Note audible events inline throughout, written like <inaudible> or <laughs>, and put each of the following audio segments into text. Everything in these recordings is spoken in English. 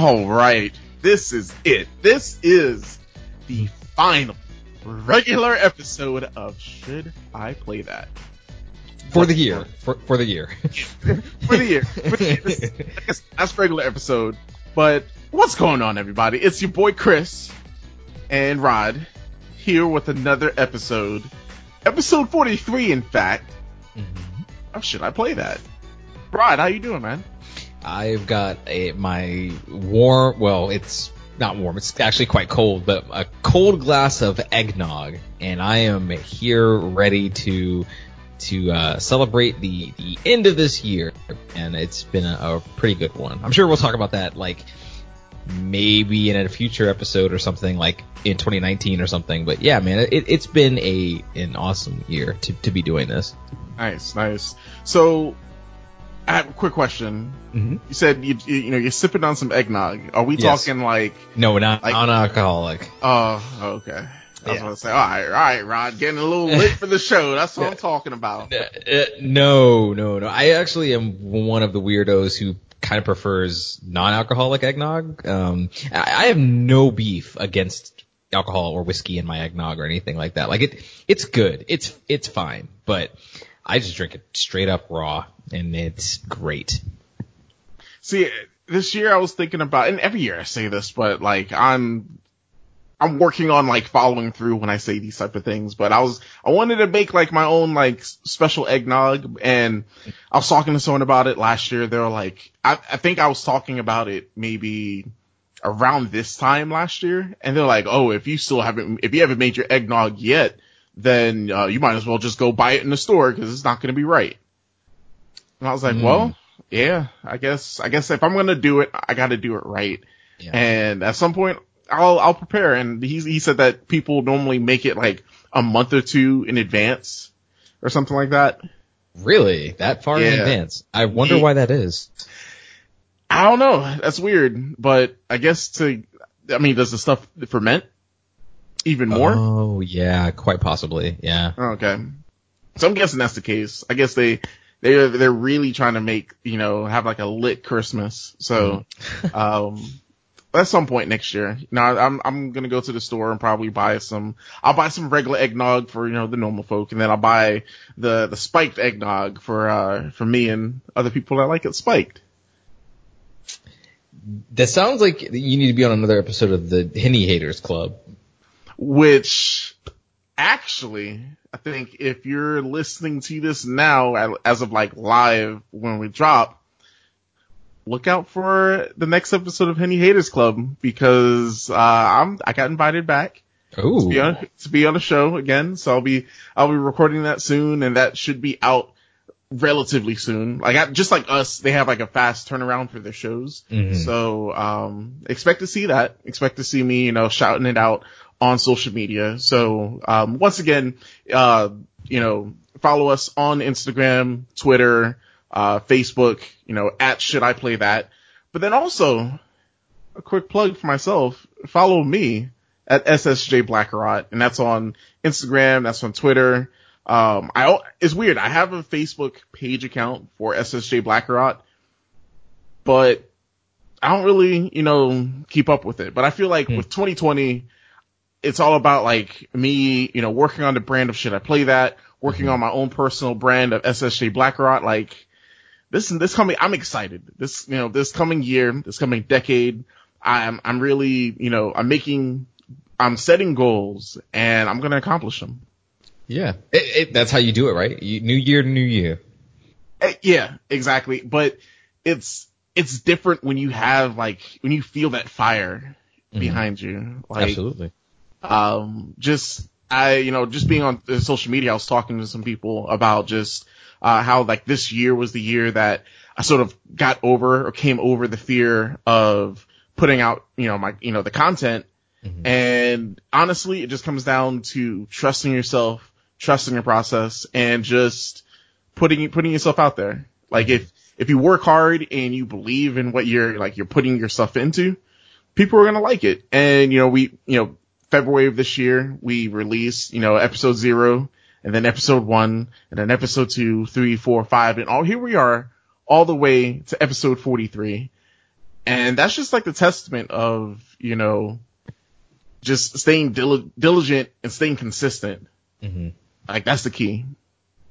All right, this is it. This is the final regular episode of Should I Play That? For the year. For, for the year. <laughs> for the year. For the year. This- that's regular episode. But what's going on, everybody? It's your boy Chris and Rod here with another episode. Episode 43, in fact. Mhm. Of Should I Play That? Rod, how you doing, man? I've got a, my warm, well, it's not warm, it's actually quite cold, but a cold glass of eggnog, and I am here ready to to uh, celebrate the the end of this year, and it's been a, a pretty good one. I'm sure we'll talk about that like maybe in a future episode or something like in 2019 or something. But yeah, man, it, it's been a an awesome year to to be doing this. Nice, nice. So, I have a quick question. Mm-hmm. You said you you, you know you're sipping on some eggnog. Are we Yes. talking like? No, not Like- non-alcoholic. Oh, okay. I was Yeah. gonna say, all right, all right, Rod, getting a little lit for the <laughs> show. That's what I'm talking about. Uh, uh, no, no, no. I actually am one of the weirdos who kind of prefers non-alcoholic eggnog. Um, I, I have no beef against alcohol or whiskey in my eggnog or anything like that. Like it, it's good. It's it's fine, but I just drink it straight up raw, and it's great. See, this year I was thinking about, and every year I say this, but like I'm, I'm working on like following through when I say these type of things. But I was, I wanted to make like my own like special eggnog, and I was talking to someone about it last year. They were like, I, I think I was talking about it maybe around this time last year, and they're like, oh, if you still haven't, if you haven't made your eggnog yet, then uh, you might as well just go buy it in the store because it's not going to be right. And I was like, Mm. well, yeah, I guess, I guess if I'm going to do it, I got to do it right. Yeah. And at some point, I'll, I'll prepare. And he, he said that people normally make it like a month or two in advance or something like that. Really, that far in advance? I wonder Ye- why that is. I don't know. That's weird, but I guess to, I mean, does the stuff ferment even more? Oh yeah, quite possibly. Yeah. Okay. So I'm guessing that's the case. I guess they, they, they're really trying to make, you know, have like a lit Christmas. So, <laughs> um, at some point next year, now I'm, I'm going to go to the store and probably buy some, I'll buy some regular eggnog for, you know, the normal folk. And then I'll buy the, the spiked eggnog for, uh, for me and other people that like it spiked. That sounds like you need to be on another episode of the Henny Haters Club. Which actually, I think if you're listening to this now, as of like live when we drop, look out for the next episode of Henny Haters Club because uh, I'm I got invited back to be on to be on the show again. So I'll be I'll be recording that soon, and that should be out relatively soon. Like I, just like us, they have like a fast turnaround for their shows. Mhm. So um, expect to see that. Expect to see me, you know, shouting it out on social media. So um, once again, uh, you know, follow us on Instagram, Twitter, uh, Facebook. You know, at Should I Play That? But then also a quick plug for myself. Follow me at SSJ Blackrot, and that's on Instagram. That's on Twitter. Um, I it's weird. I have a Facebook page account for SSJ Blackrot, but I don't really, you know, keep up with it. But I feel like Hmm. with 2020, it's all about like me, you know, working on the brand of should I play that, working Mhm. on my own personal brand of SSJ Blackrot. Like this, this coming, I'm excited. This, you know, this coming year, this coming decade, I'm, I'm really, you know, I'm making, I'm setting goals and I'm going to accomplish them. yeah. It, it, that's how you do it, right? You, new year, new year. Eh, Yeah, exactly. But it's, it's different when you have like, when you feel that fire Mhm. behind you. Like, Absolutely. Um, just I, you know, just being on social media, I was talking to some people about just uh, how like this year was the year that I sort of got over or came over the fear of putting out, you know, my, you know, the content. Mhm. And honestly, it just comes down to trusting yourself, trusting your process, and just putting putting yourself out there. Like if if you work hard and you believe in what you're like you're putting yourself into, people are gonna like it. And you know, we you know, February of this year, we released, you know, episode zero, and then episode one, and then episode two, three, four, five, and all here we are, all the way to episode 43. And that's just like the testament of, you know, just staying dil- diligent and staying consistent. Mm-hmm. Like that's the key.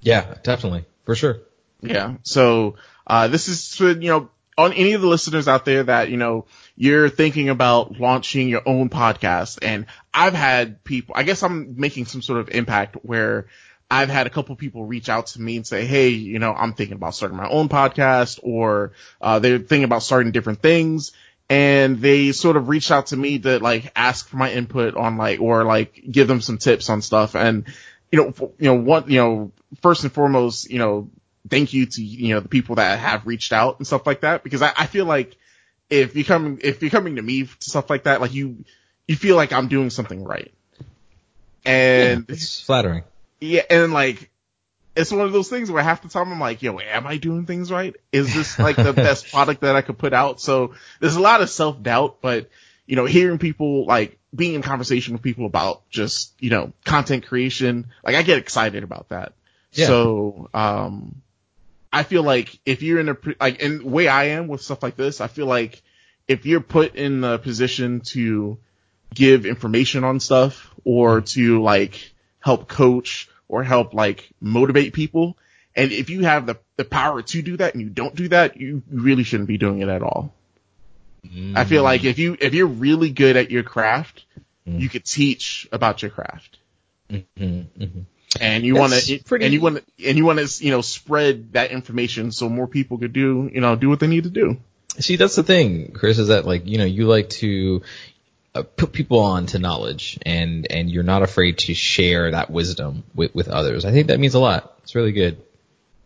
Yeah, definitely. For sure. Yeah. So, uh, this is you know, on any of the listeners out there that, you know, you're thinking about launching your own podcast. And I've had people, I guess I'm making some sort of impact where I've had a couple people reach out to me and say, Hey, you know, I'm thinking about starting my own podcast or, uh, they're thinking about starting different things. And they sort of reached out to me to like ask for my input on like, or like give them some tips on stuff. And, you know, you know, what, you know, first and foremost, you know, thank you to, you know, the people that have reached out and stuff like that. Because I, I feel like if you come, if you're coming to me to stuff like that, like you, you feel like I'm doing something right. And yeah, it's flattering. Yeah, and like, it's one of those things where half the time I'm like, yo, am I doing things right? Is this like the <laughs> best product that I could put out? So there's a lot of self doubt, but you know, hearing people like being in conversation with people about just, you know, content creation, like I get excited about that. Yeah. So, um, I feel like if you're in a, like, in the way I am with stuff like this, I feel like if you're put in the position to give information on stuff or to like help coach or help like motivate people. And if you have the, the power to do that and you don't do that, you really shouldn't be doing it at all. Mm. I feel like if you, if you're really good at your craft, mm. you could teach about your craft. Mm-hmm, mm-hmm. And you want to, pretty... and you want to, and you want to, you know, spread that information so more people could do, you know, do what they need to do. See, that's the thing, Chris, is that like, you know, you like to, uh, put people on to knowledge and and you're not afraid to share that wisdom with with others. I think that means a lot. It's really good.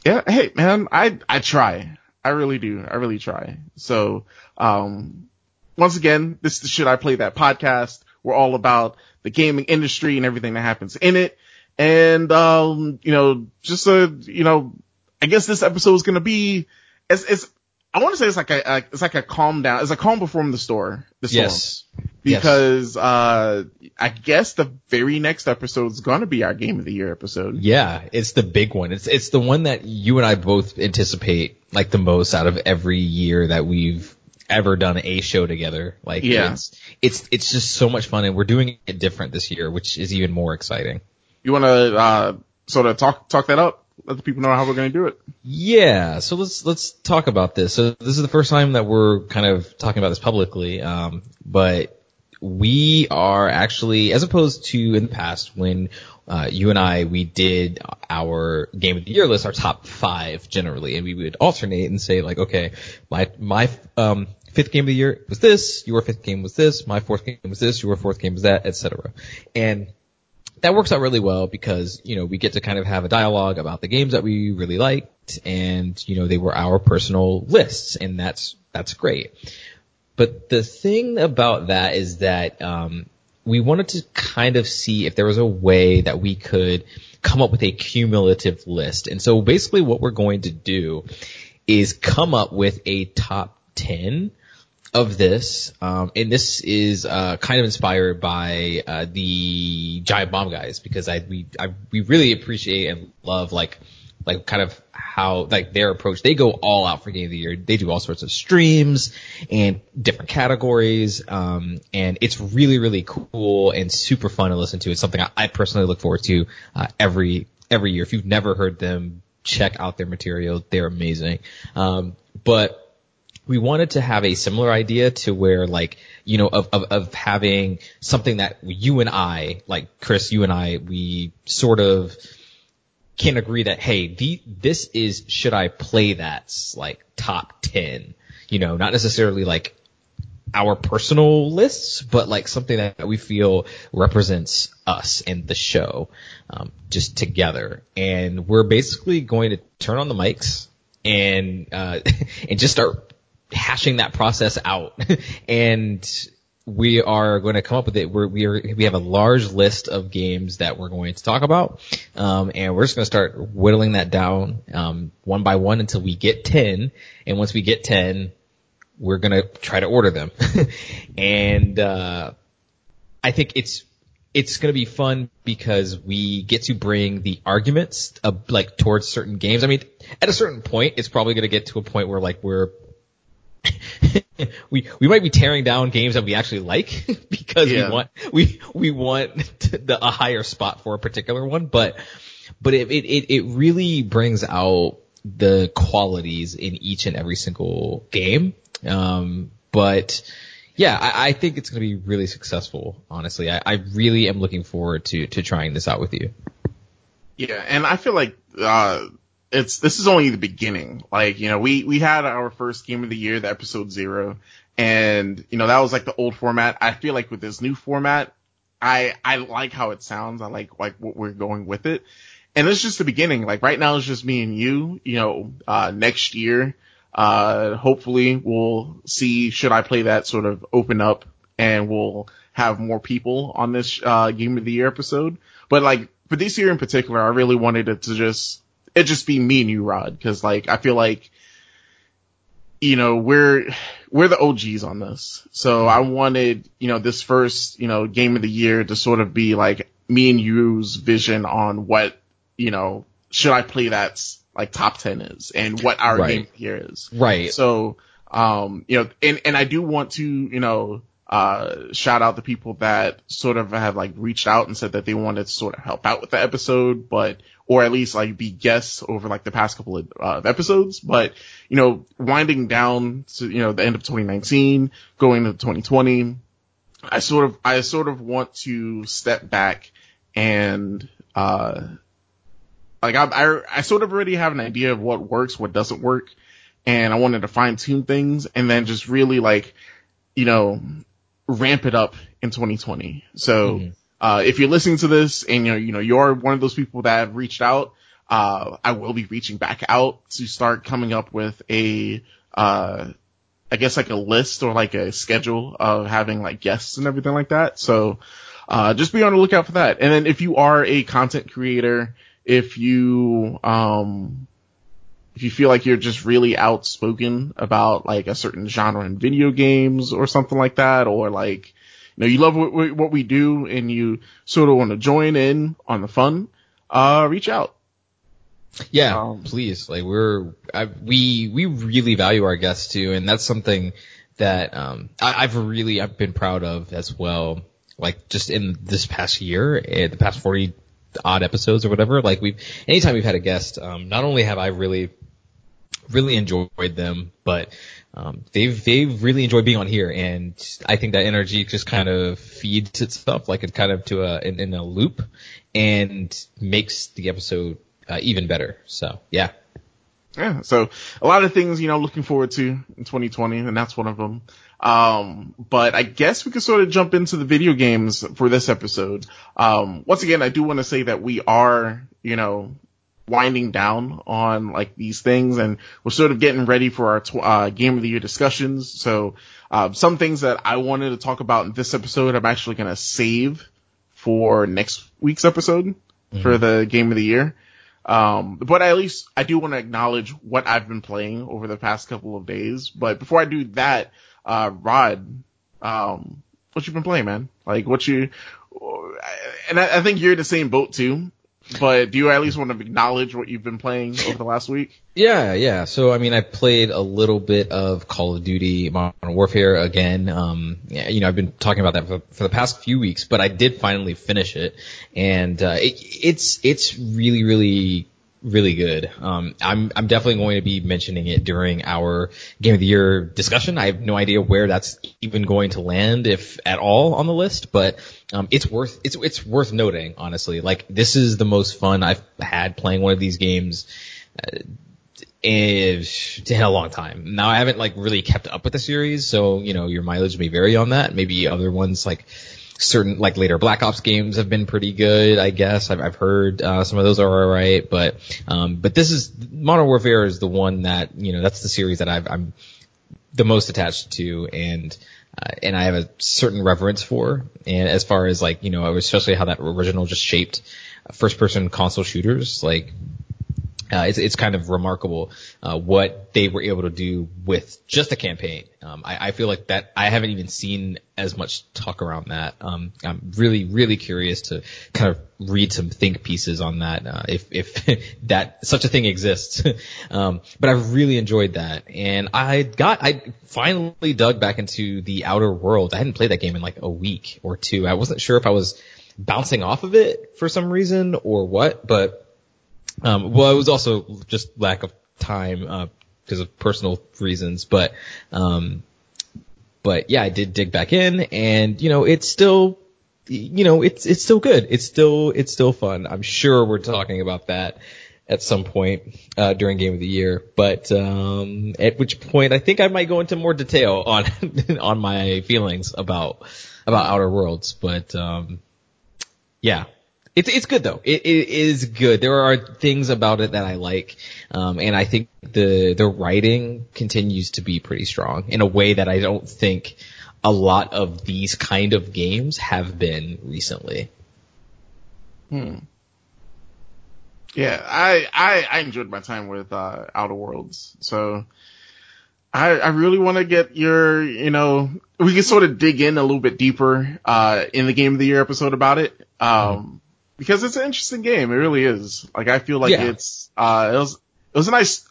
Yeah, hey man, I I try. I really do. I really try. So, um once again, this is the Should I Play That podcast. We're all about the gaming industry and everything that happens in it. And um, you know, just a you know, I guess this episode is gonna be it's it's I want to say it's like a, a, it's like a calm down. It's a calm before the store. The storm. Yes. Because yes. uh I guess the very next episode is gonna be our game of the year episode. Yeah, it's the big one. It's it's the one that you and I both anticipate like the most out of every year that we've ever done a show together. Like yeah. it's it's it's just so much fun and we're doing it different this year, which is even more exciting. You wanna uh sort of talk talk that up? let the people know how we're going to do it. Yeah, so let's let's talk about this. So this is the first time that we're kind of talking about this publicly, um, but we are actually, as opposed to in the past when uh, you and I we did our game of the year list, our top five generally, and we would alternate and say like, okay, my my um, fifth game of the year was this, your fifth game was this, my fourth game was this, your fourth game was that, etc. And that works out really well because, you know, we get to kind of have a dialogue about the games that we really liked and, you know, they were our personal lists and that's, that's great. But the thing about that is that, um, we wanted to kind of see if there was a way that we could come up with a cumulative list. And so basically what we're going to do is come up with a top 10 of this, um, and this is uh, kind of inspired by uh, the Giant Bomb guys because I we I, we really appreciate and love like like kind of how like their approach. They go all out for Game of the Year. They do all sorts of streams and different categories, um, and it's really really cool and super fun to listen to. It's something I, I personally look forward to uh, every every year. If you've never heard them, check out their material. They're amazing. Um, but we wanted to have a similar idea to where like, you know, of, of, of having something that you and I, like Chris, you and I, we sort of can agree that, hey, the, this is, should I play that's like top 10, you know, not necessarily like our personal lists, but like something that we feel represents us and the show, um, just together. And we're basically going to turn on the mics and, uh, <laughs> and just start hashing that process out <laughs> and we are going to come up with it. We're, we are, we have a large list of games that we're going to talk about. Um, and we're just going to start whittling that down, um, one by one until we get 10. And once we get 10, we're going to try to order them. <laughs> and, uh, I think it's, it's going to be fun because we get to bring the arguments of, like towards certain games. I mean, at a certain point, it's probably going to get to a point where like we're <laughs> we we might be tearing down games that we actually like <laughs> because Yeah. we want we we want <laughs> the, a higher spot for a particular one, but but it, it it really brings out the qualities in each and every single game. Um, but yeah, I, I think it's going to be really successful. Honestly, I, I really am looking forward to to trying this out with you. Yeah, and I feel like uh it's this is only the beginning. Like, you know, we we had our first game of the year, the episode 0, and you know, that was like the old format. I feel like with this new format, I I like how it sounds. I like like what we're going with it. And it's just the beginning. Like right now it's just me and you, you know, uh next year uh hopefully we'll see should I play that sort of open up and we'll have more people on this uh game of the year episode. But like for this year in particular, I really wanted it to just it just be me and you, Rod, because like I feel like you know we're we're the OGs on this, so I wanted you know this first you know game of the year to sort of be like me and you's vision on what you know should I play that's like top ten is and what our Right. game of the year is. Right. So, um, you know, and, and I do want to, you know, uh, shout out the people that sort of have like reached out and said that they wanted to sort of help out with the episode, but, or at least like be guests over like the past couple of, uh, of episodes. But, you know, winding down to, you know, the end of 2019, going to 2020, I sort of, I sort of want to step back and, uh, like I, I, I sort of already have an idea of what works, what doesn't work, and I wanted to fine tune things and then just really like, you know, ramp it up in 2020. So, Mhm. Uh, if you're listening to this and you're, you know, you're one of those people that have reached out, uh, I will be reaching back out to start coming up with a, uh, I guess like a list or like a schedule of having like guests and everything like that. So, uh, just be on the lookout for that. And then if you are a content creator, if you, um, if you feel like you're just really outspoken about like a certain genre in video games or something like that, or like, know, you love what, we- what we do and you sort of want to join in on the fun, uh, reach out. Yeah, Um, please. Like we're I, we we really value our guests too, and that's something that um I, I've really I've been proud of as well. Like just in this past year, eh, the past forty odd episodes or whatever. Like we've anytime we've had a guest, um, not only have I really really enjoyed them, but um, they've they've really enjoyed being on here, and I think that energy just kind of feeds itself like it kind of to a in, in a loop, and makes the episode uh, even better. So yeah, Yeah. So a lot of things, you know, looking forward to in 2020 and that's one of them. Um, but I guess we could sort of jump into the video games for this episode. Um, once again, I do want to say that we are, you know, winding down on like these things and we're sort of getting ready for our tw- uh, game of the year discussions. So, um, some things that I wanted to talk about in this episode, I'm actually going to save for next week's episode for the game of the year. Um, but at least I do want to acknowledge what I've been playing over the past couple of days. But before I do that, uh, Rod, um, what you been playing, man? Like what you, and I, I think you're in the same boat too. But do you at least want to acknowledge what you've been playing over the last week? <laughs> Yeah, yeah. So I mean, I played a little bit of Call of Duty Modern Warfare again. Um, yeah, you know, I've been talking about that for, for the past few weeks, but I did finally finish it, and uh, it, it's it's really really really good. Um, I'm I'm definitely going to be mentioning it during our Game of the Year discussion. I have no idea where that's even going to land, if at all, on the list, but um, it's worth it's it's worth noting. Honestly, like this is the most fun I've had playing one of these games is in a long time. Now I haven't like really kept up with the series, so you know your mileage may vary on that. Maybe other ones like certain like later Black Ops games have been pretty good. I guess I've I've heard uh, some of those are alright, but um, but this is Modern Warfare is the one that you know that's the series that I've, I'm the most attached to and. Uh, and I have a certain reverence for, and as far as like you know, especially how that original just shaped first-person console shooters, like uh, it's it's kind of remarkable uh, what they were able to do with just a campaign. Um, I, I, feel like that I haven't even seen as much talk around that. Um, I'm really really curious to kind of read some think pieces on that uh, if if <laughs> that such a thing exists. <laughs> um, but I really enjoyed that, and I got I finally dug back into the Outer World. I hadn't played that game in like a week or two. I wasn't sure if I was bouncing off of it for some reason or what, but um, well, it was also just lack of time, uh, because of personal reasons, but, um, but yeah, I did dig back in and, you know, it's still, you know, it's, it's still good. It's still, it's still fun. I'm sure we're talking about that at some point, uh, during game of the year, but, um, at which point I think I might go into more detail <laughs> on, on my feelings about, about Outer Worlds, but, um, yeah, it's it's good though. It, it is good. There are things about it that I like, um, and I think the the writing continues to be pretty strong in a way that I don't think a lot of these kind of games have been recently. Hmm. Yeah, I, I, I enjoyed my time with, uh, Outer Worlds. So I, I really want to get your, you know, we can sort of dig in a little bit deeper, uh, in the game of the year episode about it. Um, because it's an interesting game. It really is. Like I feel like yeah. it's uh it was it was a nice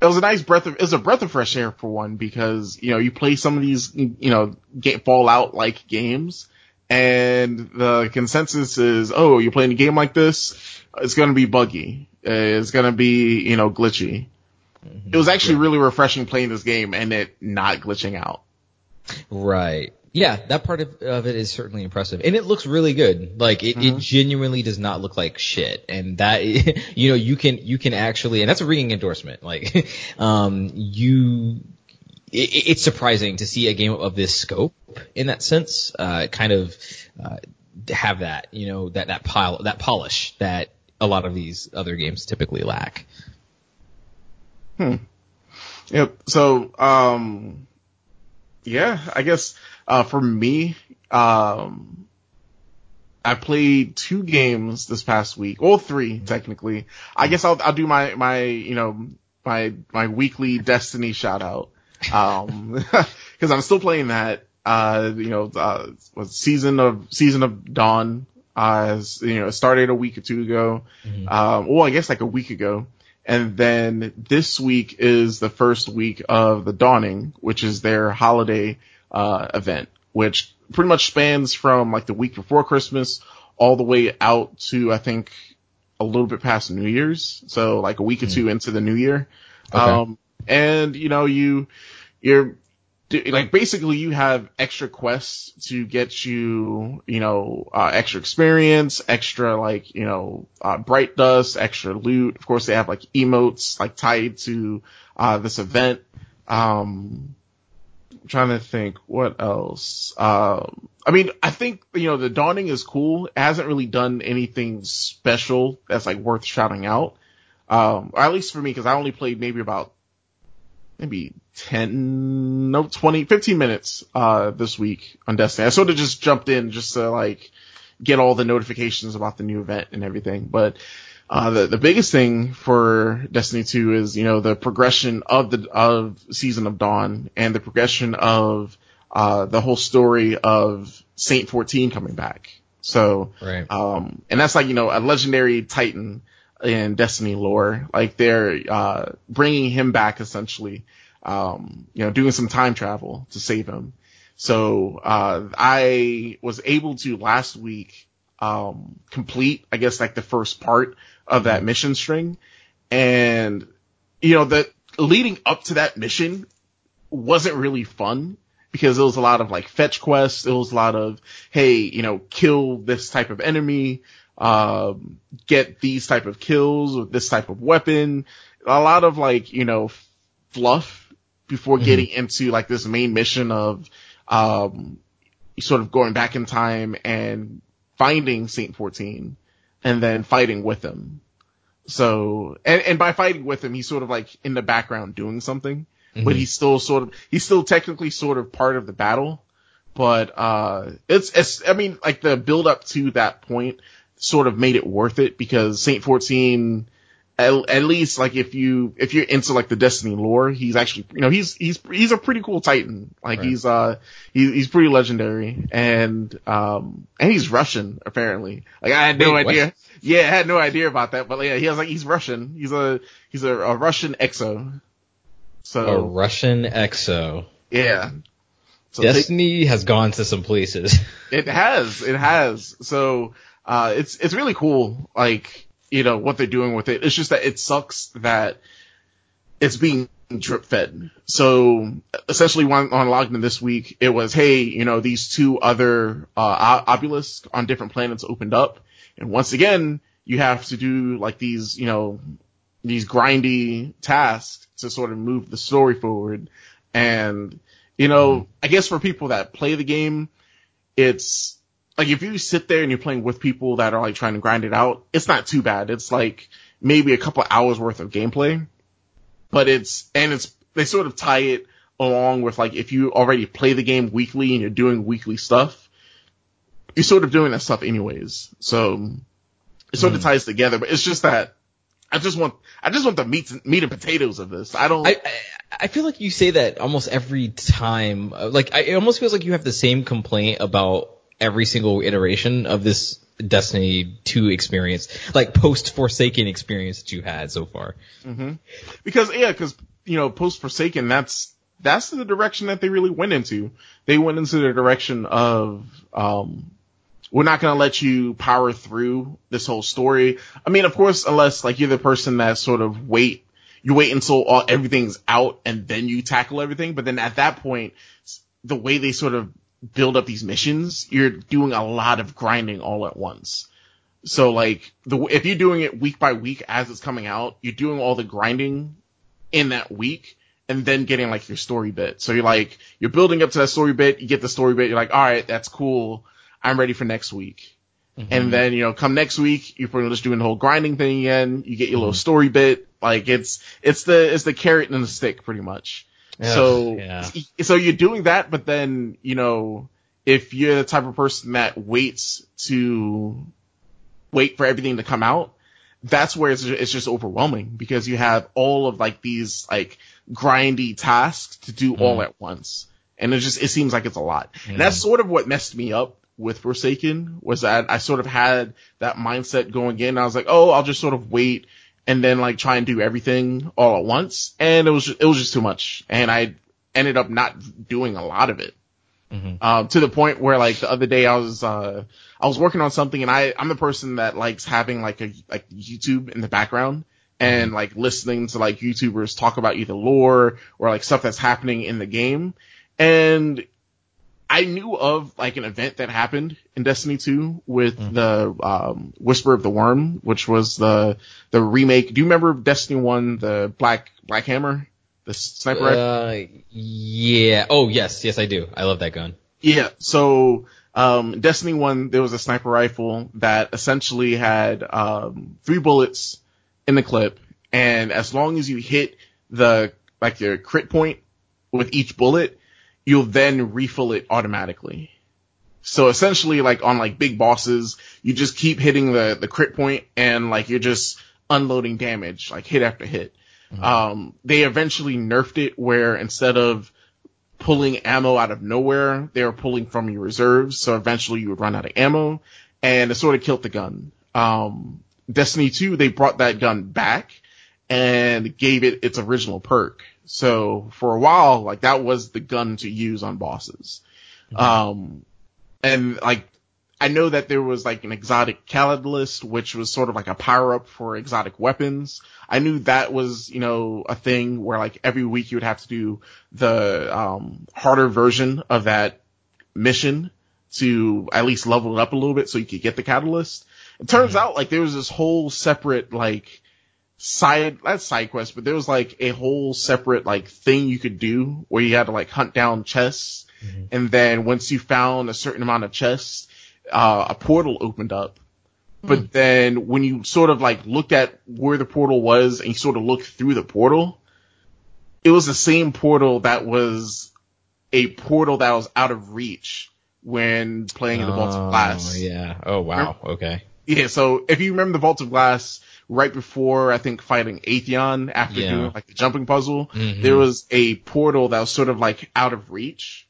it was a nice breath of it was a breath of fresh air for one because you know you play some of these you know get Fallout like games and the consensus is oh you're playing a game like this it's gonna be buggy it's gonna be you know glitchy. Mm-hmm. It was actually yeah. really refreshing playing this game and it not glitching out. Right. Yeah, that part of, of it is certainly impressive, and it looks really good. Like it, mm-hmm. it genuinely does not look like shit, and that <laughs> you know you can you can actually, and that's a ringing endorsement. Like, <laughs> um, you, it, it's surprising to see a game of this scope in that sense, uh, kind of uh, have that you know that that pile that polish that a lot of these other games typically lack. Hmm. Yep. So, um, yeah, I guess uh, for me, um, I played two games this past week, or three technically. I guess I'll I'll do my my you know my my weekly Destiny shout out, um, <laughs> because I'm still playing that. Uh, you know, uh, season of season of Dawn. Uh, you know, started a week or two ago. Mm-hmm. Um, well, I guess like a week ago. And then this week is the first week of the Dawning, which is their holiday uh, event, which pretty much spans from like the week before Christmas all the way out to I think a little bit past New Year's, so like a week or two mm. into the new year. Okay. Um, and you know you you're like basically you have extra quests to get you, you know, uh, extra experience, extra like, you know, uh, bright dust, extra loot. Of course, they have like emotes like tied to, uh, this event. Um, trying to think what else. Um, I mean, I think, you know, the dawning is cool. It hasn't really done anything special that's like worth shouting out. Um, or at least for me, cause I only played maybe about maybe 10, no, 20, 15 minutes, uh, this week on Destiny. I sort of just jumped in just to like get all the notifications about the new event and everything. But, uh, the, the biggest thing for Destiny 2 is, you know, the progression of the, of Season of Dawn and the progression of, uh, the whole story of Saint 14 coming back. So, right. um, and that's like, you know, a legendary Titan in Destiny lore. Like they're, uh, bringing him back essentially, um, you know, doing some time travel to save him. So, uh, I was able to last week, um, complete, I guess, like the first part of that mission string. And, you know, that leading up to that mission wasn't really fun because it was a lot of like fetch quests. It was a lot of, hey, you know, kill this type of enemy, um, get these type of kills with this type of weapon. A lot of like, you know, fluff before mm-hmm. getting into like this main mission of, um, sort of going back in time and finding Saint 14 and then fighting with him. So, and, and by fighting with him, he's sort of like in the background doing something, mm-hmm. but he's still sort of, he's still technically sort of part of the battle. But, uh, it's, it's, I mean, like the build up to that point sort of made it worth it because Saint 14 at, at, least like if you if you're into like the Destiny lore, he's actually you know he's he's he's a pretty cool Titan. Like right. he's uh he's he's pretty legendary and um and he's Russian apparently. Like I had no Wait, idea. What? Yeah, I had no idea about that. But yeah, he was like he's Russian. He's a he's a, a Russian exo. So a Russian exo. Yeah. So Destiny take, has gone to some places. It has. It has. So uh it's it's really cool. Like you know, what they're doing with it. It's just that it sucks that it's being drip fed. So essentially when on Login this week, it was, hey, you know, these two other, uh, obelisks on different planets opened up. And once again, you have to do like these, you know, these grindy tasks to sort of move the story forward. And, you know, mm-hmm. I guess for people that play the game, it's, like if you sit there and you're playing with people that are like trying to grind it out, it's not too bad. It's like maybe a couple hours worth of gameplay, but it's, and it's, they sort of tie it along with like if you already play the game weekly and you're doing weekly stuff, you're sort of doing that stuff anyways. So it sort mm. of ties together, but it's just that I just want, I just want the meat, meat and potatoes of this. I don't. I, I, I feel like you say that almost every time. Like, I, it almost feels like you have the same complaint about every single iteration of this Destiny 2 experience, like post Forsaken experience that you had so far. Mm-hmm. Because yeah, because you know, post Forsaken, that's that's the direction that they really went into. They went into the direction of um, we're not going to let you power through this whole story. I mean, of course, unless like you're the person that sort of wait, you wait until all everything's out and then you tackle everything. But then at that point, the way they sort of build up these missions, you're doing a lot of grinding all at once. So like the if you're doing it week by week as it's coming out, you're doing all the grinding in that week and then getting like your story bit. So you're like you're building up to that story bit, you get the story bit, you're like, all right, that's cool. I'm ready for next week. Mm-hmm. And then, you know, come next week, you're pretty much doing the whole grinding thing again. You get your little mm-hmm. story bit. Like it's, it's the, it's the carrot and the stick pretty much so, yeah. so you're doing that, but then, you know, if you're the type of person that waits to wait for everything to come out, that's where it's, it's just overwhelming because you have all of like these like grindy tasks to do mm. all at once. And it just, it seems like it's a lot. Mm. And that's sort of what messed me up with Forsaken was that I sort of had that mindset going in. I was like, oh, I'll just sort of wait and then like try and do everything all at once. And it was, it was just too much. And I ended up not doing a lot of it. Mm-hmm. Um, to the point where like the other day I was, uh, I was working on something and I, I'm the person that likes having like a, like YouTube in the background and like listening to like YouTubers talk about either lore or like stuff that's happening in the game. And I knew of like an event that happened in Destiny 2 with mm-hmm. the um, Whisper of the Worm, which was the the remake. Do you remember Destiny 1, the Black Black Hammer, the sniper rifle? Uh, yeah. Oh yes, yes I do. I love that gun. Yeah. So um, Destiny 1, there was a sniper rifle that essentially had um, three bullets in the clip, and as long as you hit the like your crit point with each bullet, you'll then refill it automatically. So essentially like on like big bosses, you just keep hitting the, the crit point and like you're just unloading damage, like hit after hit. Mm-hmm. Um, they eventually nerfed it where instead of pulling ammo out of nowhere, they were pulling from your reserves. So eventually you would run out of ammo and it sort of killed the gun. Um, Destiny 2, they brought that gun back and gave it its original perk. So for a while, like that was the gun to use on bosses. Mm-hmm. Um, and like, I know that there was like an exotic catalyst, which was sort of like a power up for exotic weapons. I knew that was, you know, a thing where like every week you would have to do the, um, harder version of that mission to at least level it up a little bit so you could get the catalyst. It turns mm-hmm. out like there was this whole separate like side that's side quest, but there was like a whole separate like thing you could do where you had to like hunt down chests, mm-hmm. and then once you found a certain amount of chests, uh, a portal opened up. Mm. But then when you sort of like looked at where the portal was and you sort of looked through the portal, it was the same portal that was a portal that was out of reach when playing in the Vault of Glass. Yeah. Oh wow. Remember? Okay. Yeah. So if you remember the Vault of Glass, right before I think fighting Atheon after Yeah. doing like the jumping puzzle, Mhm. there was a portal that was sort of like out of reach.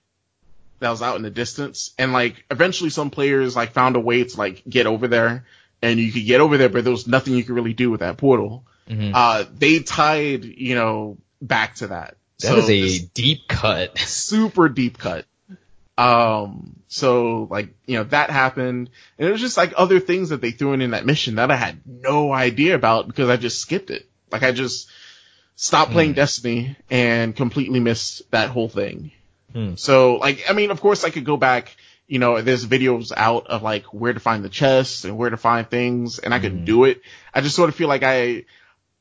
That was out in the distance. And like eventually some players like found a way to like get over there and you could get over there, but there was nothing you could really do with that portal. Mhm. Uh, they tied, you know, back to that. That So is a deep cut. super deep cut. Um, so like, you know, that happened and it was just like other things that they threw in in that mission that I had no idea about because I just skipped it. Like I just stopped playing Hmm. Destiny and completely missed that whole thing. Hmm. So like, I mean, of course I could go back, you know, there's videos out of like where to find the chests and where to find things and I could Mhm. do it. I just sort of feel like I,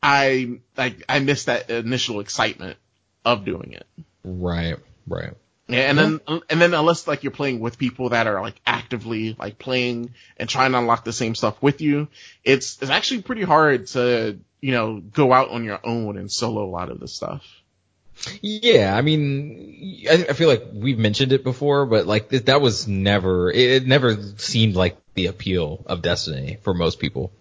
I, like, I missed that initial excitement of doing it. Right, right. Yeah, and then mm-hmm. and then unless like you're playing with people that are like actively like playing and trying to unlock the same stuff with you, it's it's actually pretty hard to you know go out on your own and solo a lot of this stuff. Yeah, I mean, I, I feel like we've mentioned it before, but like th- that was never, it, it never seemed like the appeal of Destiny for most people.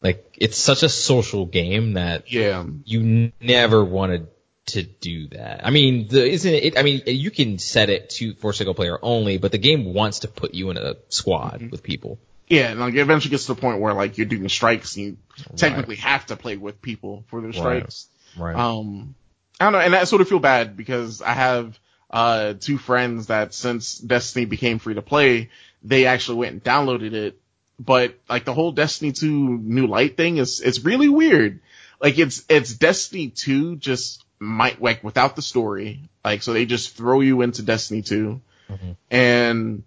Like it's such a social game that Yeah, you n- never wanted to do that. I mean, the, isn't it? I mean, you can set it to for single player only, but the game wants to put you in a squad with people. yeah, and like it eventually gets to the point where like you're doing strikes and you technically have to play with people for the Right. strikes. Right. Um, I don't know, and I sort of feel bad because I have uh two friends that since Destiny became free to play, they actually went and downloaded it. But like the whole Destiny 2 New Light thing is it's really weird. Like it's it's Destiny 2 just might like without the story. Like so they just throw you into Destiny 2 Mhm. and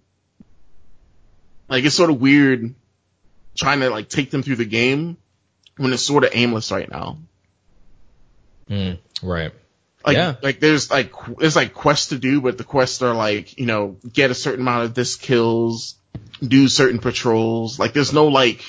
like it's sort of weird trying to like take them through the game when it's sort of aimless right now. Mm, right. Like, Yeah. like there's like, there's like quests to do, but the quests are like, you know, get a certain amount of this kills, do certain patrols. Like there's no like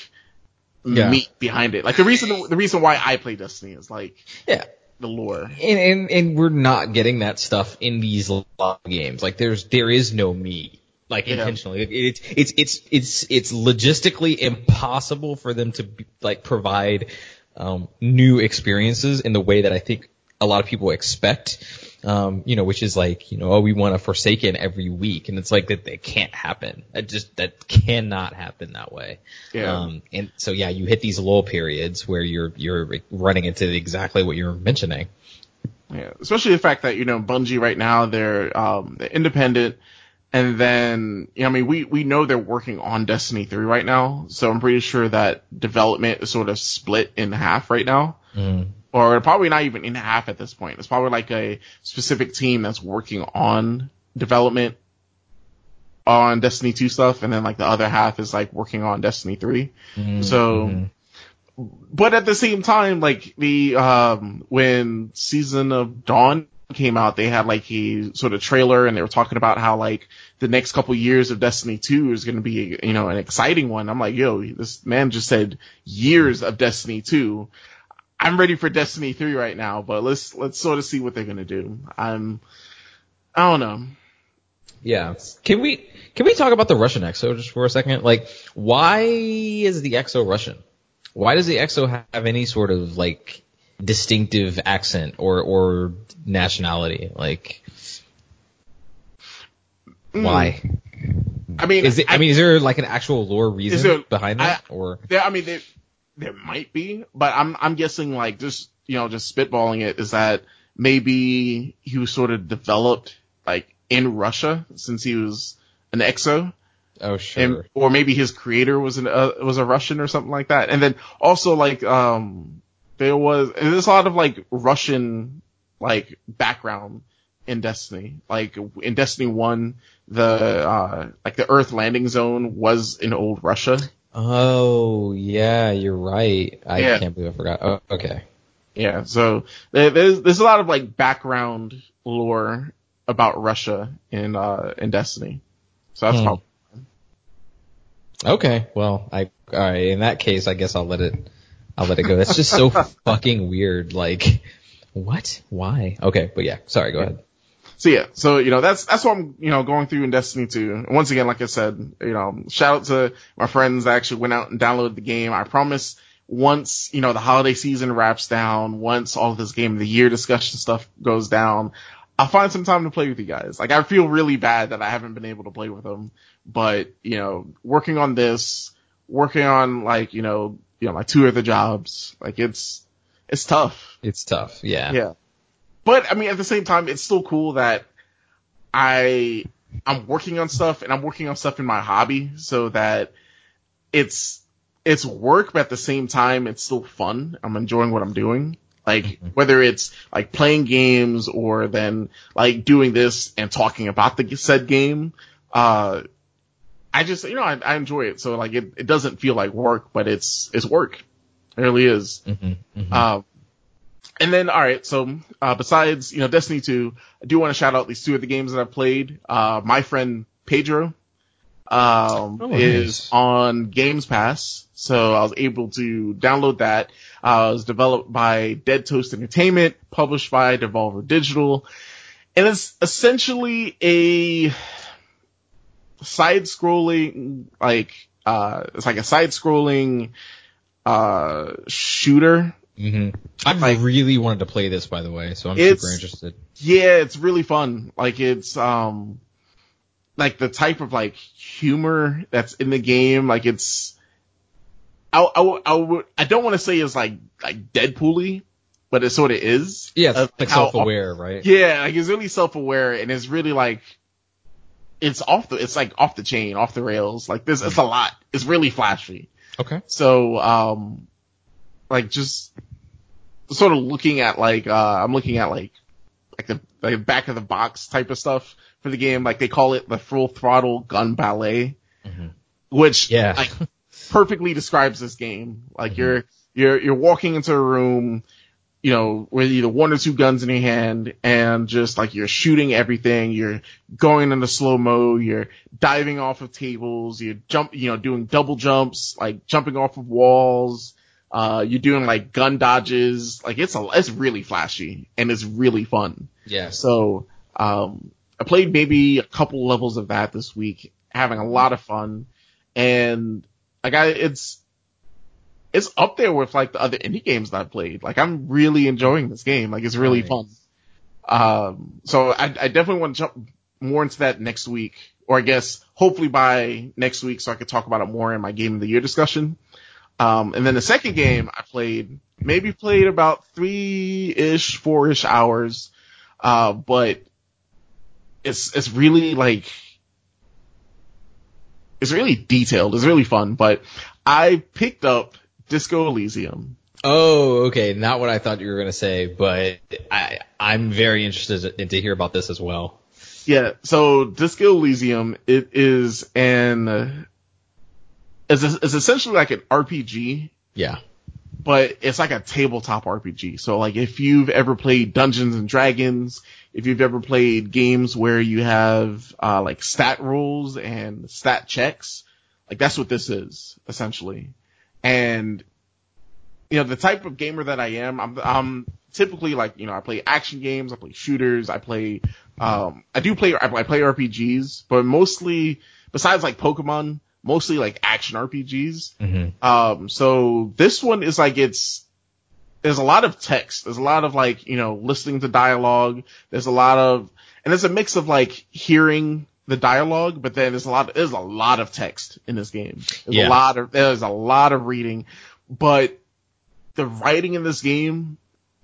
Yeah. meat behind it. Like the reason, the reason why I play Destiny is like Yeah. The lore. And, and and we're not getting that stuff in these log games. Like there's there is no me. Like Yeah. intentionally, It- it's it's it's it's it's logistically impossible for them to be, like provide um, new experiences in the way that I think a lot of people expect. Um, you know, which is like, you know, oh, we want a Forsaken every week, and it's like that. That can't happen. That just that cannot happen that way. Yeah. Um, and so yeah, you hit these lull periods where you're you're running into exactly what you're mentioning. Yeah. Especially the fact that, you know, Bungie right now, they're, um, they're independent. And then, you know, I mean, we, we know they're working on Destiny 3 right now. So I'm pretty sure that development is sort of split in half right now. Mm. Or probably not even in half at this point. It's probably like a specific team that's working on development on Destiny 2 stuff, and then like the other half is like working on Destiny 3. Mhm. So, Mhm. but at the same time, like the, um, when Season of Dawn came out, they had like a sort of trailer and they were talking about how like the next couple years of Destiny 2 is going to be, you know, an exciting one. I'm like, yo, this man just said years of Destiny 2. I'm ready for Destiny 3 right now, but let's, let's sort of see what they're going to do. I'm, I don't know. yeah. Can we can we talk about the Russian EXO just for a second? Like, why is the EXO Russian? Why does the EXO have any sort of like distinctive accent or or nationality? Like, hmm. why? I mean, Is it? I mean, is there like an actual lore reason there- behind that? I- or There, I mean, there, there might be, but I'm, I'm guessing like just, you know, just spitballing it is that maybe he was sort of developed like in Russia since he was an EXO. oh sure. And, or maybe his creator was an, uh, was a Russian or something like that. And then also like, um, there was, there's a lot of like Russian, like background in Destiny. Like in Destiny 1, the, uh, like the Earth landing zone was in old Russia. Oh yeah, you're right. I Yeah. can't believe I forgot. Oh, okay. Yeah, so there's there's a lot of like background lore about Russia in uh in Destiny. So that's Hmm. probably Okay, well, I all right. In that case, I guess I'll let it. I'll let it go. That's just so <laughs> fucking weird. Like, what? Why? Okay, but yeah. Sorry. Go ahead. So yeah. So you know that's that's what I'm you know going through in Destiny 2. Once again, like I said, you know, shout out to my friends that actually went out and downloaded the game. I promise once, you know, the holiday season wraps down, once all of this game of the year discussion stuff goes down, I'll find some time to play with you guys. Like I feel really bad that I haven't been able to play with them, but you know, working on this, working on like, you know, you know, my two other jobs, like it's, it's tough. It's tough. Yeah. Yeah. But I mean, at the same time, it's still cool that I, I'm working on stuff and I'm working on stuff in my hobby so that it's, it's work, but at the same time, it's still fun. I'm enjoying what I'm doing. Like, mm-hmm. whether it's like playing games or then like doing this and talking about the said game, uh, I just, you know, I, I enjoy it. So like, it, it doesn't feel like work, but it's, it's work. It really is. Mm-hmm, mm-hmm. Uh, and then, all right. So, uh, besides, you know, Destiny 2, I do want to shout out these two of the games that I've played. Uh, my friend Pedro, um, oh, is on Games Pass. So I was able to download that. Uh, it was developed by Dead Toast Entertainment, published by Devolver Digital. And it's essentially a side scrolling, like, uh, it's like a side scrolling, uh, shooter. Mm-hmm. I like, really wanted to play this, by the way, so I'm super interested. Yeah, it's really fun. Like it's, um, like the type of like humor that's in the game, like it's, I, I, I, I don't want to say it's like, like Deadpool-y, but it sort of is. Yeah, it's like self-aware, right? Yeah, like it's really self-aware and it's really like, it's off the, it's like off the chain, off the rails. Like this, it's a lot. It's really flashy. Okay. So, um, like just sort of looking at like, uh, I'm looking at like, like the, like back of the box type of stuff for the game. Like they call it the full throttle gun ballet, mm-hmm. which yeah. like <laughs> perfectly describes this game. Like mm-hmm. you're, you're, you're walking into a room, you know, with either one or two guns in your hand and just like you're shooting everything, you're going into slow mo, you're diving off of tables, you're jump, you know, doing double jumps, like jumping off of walls, uh, you're doing like gun dodges, like it's a, it's really flashy and it's really fun. Yeah. So, um, I played maybe a couple levels of that this week, having a lot of fun, and like I, it's it's up there with like the other indie games that I played. Like I'm really enjoying this game. Like it's really nice. fun. Um, so I, I definitely want to jump more into that next week, or I guess hopefully by next week, so I could talk about it more in my game of the year discussion. Um, and then the second game I played, maybe played about three ish, four ish hours. Uh, but it's it's really like it's really detailed. It's really fun. But I picked up Disco Elysium. Oh, okay. Not what I thought you were gonna say, but I I'm very interested in, to hear about this as well. Yeah. So Disco Elysium, it is an it's, it's essentially like an RPG. Yeah. But it's like a tabletop RPG. So like if you've ever played Dungeons and Dragons, if you've ever played games where you have uh, like stat rolls and stat checks, like that's what this is essentially. And you know the type of gamer that I am, I'm I'm typically like you know I play action games, I play shooters, I play um I do play I play RPGs, but mostly besides like Pokemon, mostly like action RPGs. Mm-hmm. Um so this one is like it's there's a lot of text. There's a lot of like, you know, listening to dialogue. There's a lot of, and it's a mix of like hearing the dialogue, but then there's a lot, there's a lot of text in this game. There's yeah. a lot of, there's a lot of reading, but the writing in this game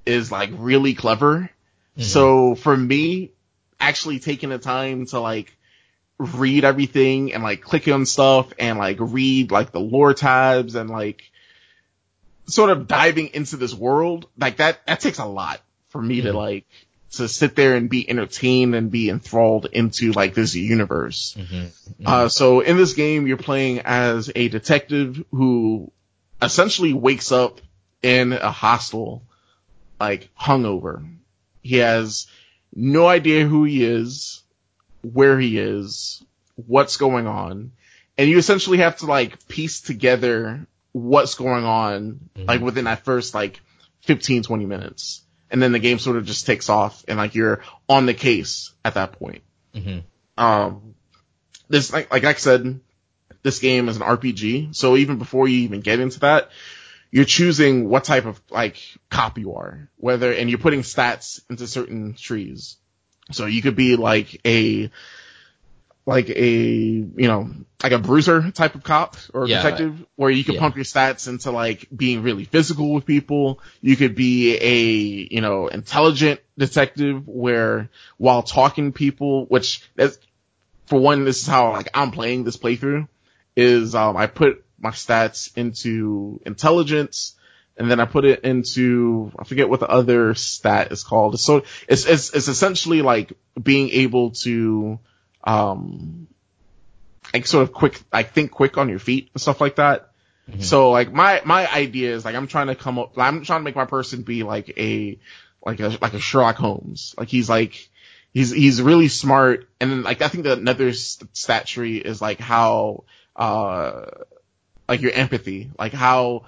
is like really clever. Mm-hmm. So for me, actually taking the time to like read everything and like click on stuff and like read like the lore tabs and like sort of diving into this world, like that, that takes a lot for me mm-hmm. to like, to sit there and be entertained and be enthralled into like this universe. Mm-hmm. Mm-hmm. Uh, so in this game, you're playing as a detective who essentially wakes up in a hostel, like hungover. He has no idea who he is, where he is, what's going on. And you essentially have to like piece together what's going on, mm-hmm. like within that first like 15, 20 minutes. And then the game sort of just takes off and like you're on the case at that point. Mm-hmm. Um, this, like, like I said, this game is an RPG. So even before you even get into that, you're choosing what type of like cop you are, whether, and you're putting stats into certain trees. So you could be like a, like a, you know, like a bruiser type of cop or Yeah. detective where you can Yeah. pump your stats into like being really physical with people. You could be a, you know, intelligent detective where while talking people, which that's, for one, this is how like I'm playing this playthrough is, um, I put my stats into intelligence and then I put it into, I forget what the other stat is called. So it's, it's, it's essentially like being able to, um, like sort of quick, like think quick on your feet and stuff like that. So like my, my idea is like I'm trying to come up, I'm trying to make my person be like a, like a, like a Sherlock Holmes. Like he's like, he's, he's really smart. And then like I think that another st- stat tree is like how, uh, like your empathy, like how,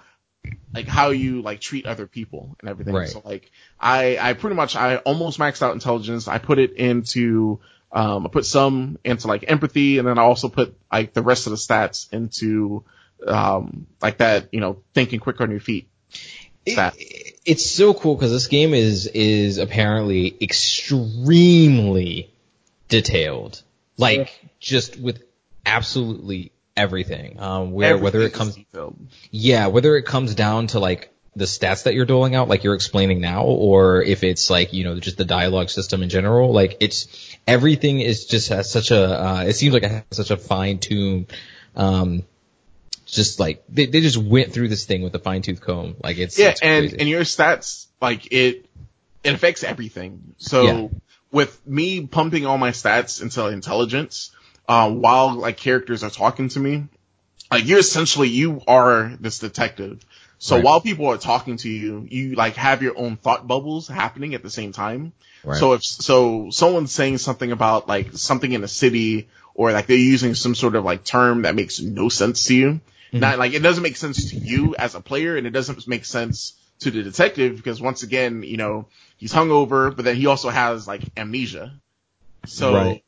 like how you like treat other people and everything. Right. So like I, I pretty much, I almost maxed out intelligence. I put it into, um, I put some into like empathy and then I also put like the rest of the stats into, um, like that, you know, thinking quick on your feet. Stat. It- it's so cool because this game is is apparently extremely detailed, like just with absolutely everything. Um, where whether it comes, yeah, whether it comes down to like the stats that you're doling out, like you're explaining now, or if it's like you know just the dialogue system in general, like it's everything is just has such a. Uh, it seems like it has such a fine tuned. Um, just like they, they just went through this thing with a fine tooth comb. Like it's Yeah, it's and crazy. and your stats like it it affects everything. So Yeah. with me pumping all my stats into intelligence, um, while like characters are talking to me, like you're essentially you are this detective. So Right. while people are talking to you, you like have your own thought bubbles happening at the same time. Right. So if so, someone's saying something about like something in a city, or like they're using some sort of like term that makes no sense to you. Not like it doesn't make sense to you as a player, and it doesn't make sense to the detective because once again, you know, he's hungover, but then he also has like amnesia. So, Right.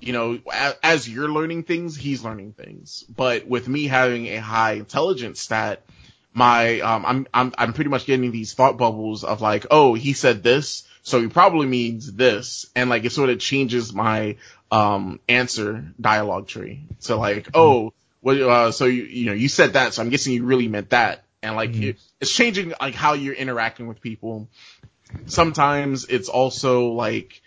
You know, as, you're learning things, he's learning things. But with me having a high intelligence stat, my um, I'm I'm I'm pretty much getting these thought bubbles of like, oh, he said this, so he probably means this, and like it sort of changes my um answer dialogue tree. So like, oh, well, uh, so you you know you said that, so I'm guessing you really meant that, and like it, it's changing like how you're interacting with people. Sometimes it's also like